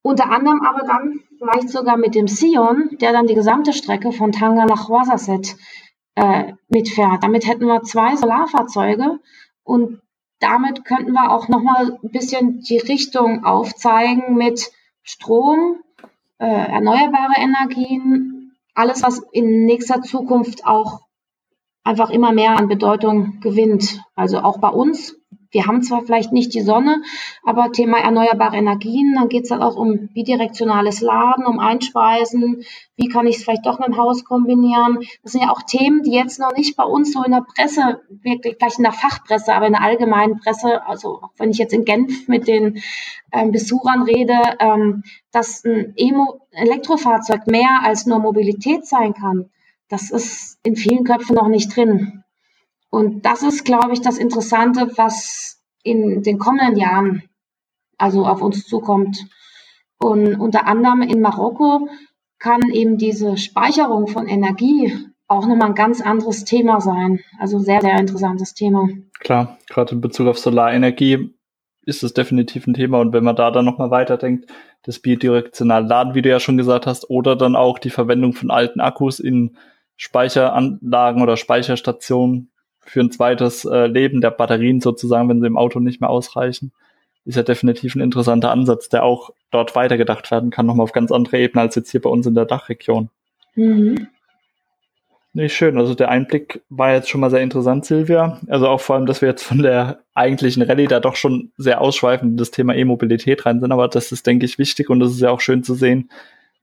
Unter anderem aber dann vielleicht sogar mit dem Sion, der dann die gesamte Strecke von Tanga nach Ouarzazate äh, mitfährt. Damit hätten wir zwei Solarfahrzeuge und damit könnten wir auch nochmal ein bisschen die Richtung aufzeigen mit Strom, äh, erneuerbare Energien, alles, was in nächster Zukunft auch einfach immer mehr an Bedeutung gewinnt. Also auch bei uns wir haben zwar vielleicht nicht die Sonne, aber Thema erneuerbare Energien, dann geht es dann auch um bidirektionales Laden, um Einspeisen, wie kann ich es vielleicht doch mit dem Haus kombinieren. Das sind ja auch Themen, die jetzt noch nicht bei uns so in der Presse, wirklich vielleicht in der Fachpresse, aber in der allgemeinen Presse, also auch wenn ich jetzt in Genf mit den ähm, Besuchern rede, ähm, dass ein Emo Elektrofahrzeug mehr als nur Mobilität sein kann, das ist in vielen Köpfen noch nicht drin. Und das ist, glaube ich, das Interessante, was in den kommenden Jahren also auf uns zukommt. Und unter anderem in Marokko kann eben diese Speicherung von Energie auch nochmal ein ganz anderes Thema sein. Also sehr, sehr interessantes Thema.
Klar, gerade in Bezug auf Solarenergie ist es definitiv ein Thema. Und wenn man da dann nochmal weiterdenkt, das bidirektionale Laden, wie du ja schon gesagt hast, oder dann auch die Verwendung von alten Akkus in Speicheranlagen oder Speicherstationen, für ein zweites äh, Leben der Batterien sozusagen, wenn sie im Auto nicht mehr ausreichen, ist ja definitiv ein interessanter Ansatz, der auch dort weitergedacht werden kann, nochmal auf ganz andere Ebene als jetzt hier bei uns in der Dachregion. Mhm. Nicht schön. Also der Einblick war jetzt schon mal sehr interessant, Silvia. Also auch vor allem, dass wir jetzt von der eigentlichen Rallye da doch schon sehr ausschweifend in das Thema E-Mobilität rein sind. Aber das ist, denke ich, wichtig und es ist ja auch schön zu sehen,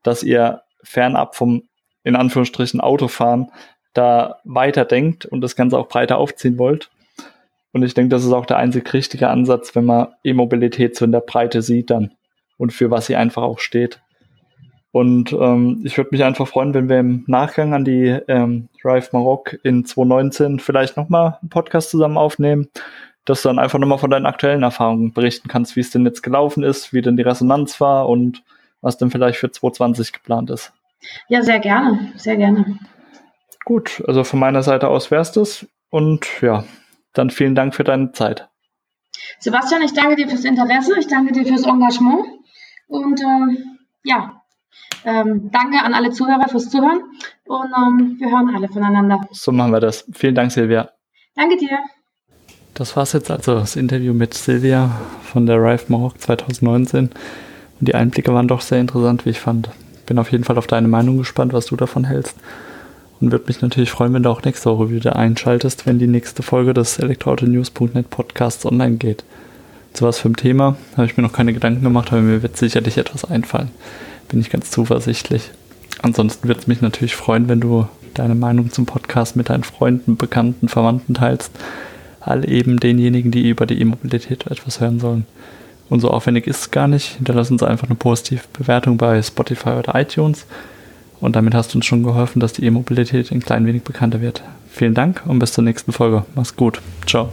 dass ihr fernab vom, in Anführungsstrichen, Autofahren da weiterdenkt und das Ganze auch breiter aufziehen wollt. Und ich denke, das ist auch der einzig richtige Ansatz, wenn man E-Mobilität so in der Breite sieht dann und für was sie einfach auch steht. Und ähm, ich würde mich einfach freuen, wenn wir im Nachgang an die ähm, Drive Maroc in 2019 vielleicht nochmal einen Podcast zusammen aufnehmen, dass du dann einfach nochmal von deinen aktuellen Erfahrungen berichten kannst, wie es denn jetzt gelaufen ist, wie denn die Resonanz war und was denn vielleicht für 2020 geplant ist.
Ja, sehr gerne, sehr gerne.
Gut, also von meiner Seite aus wär's das. Und ja, dann vielen Dank für deine Zeit.
Sebastian, ich danke dir fürs Interesse, ich danke dir fürs Engagement und äh, ja, ähm, danke an alle Zuhörer fürs Zuhören und ähm, wir hören alle voneinander.
So machen wir das. Vielen Dank, Silvia.
Danke dir.
Das war's jetzt also das Interview mit Silvia von der Rive Maroc 2019 und die Einblicke waren doch sehr interessant, wie ich fand. Bin auf jeden Fall auf deine Meinung gespannt, was du davon hältst. Und würde mich natürlich freuen, wenn du auch nächste Woche wieder einschaltest, wenn die nächste Folge des Elektroautonews.net Podcasts online geht. Zu was für ein Thema habe ich mir noch keine Gedanken gemacht, aber mir wird sicherlich etwas einfallen. Bin ich ganz zuversichtlich. Ansonsten würde es mich natürlich freuen, wenn du deine Meinung zum Podcast mit deinen Freunden, Bekannten, Verwandten teilst. All eben denjenigen, die über die E-Mobilität etwas hören sollen. Und so aufwendig ist es gar nicht. Hinterlass uns einfach eine positive Bewertung bei Spotify oder iTunes. Und damit hast du uns schon geholfen, dass die E-Mobilität ein klein wenig bekannter wird. Vielen Dank und bis zur nächsten Folge. Mach's gut. Ciao.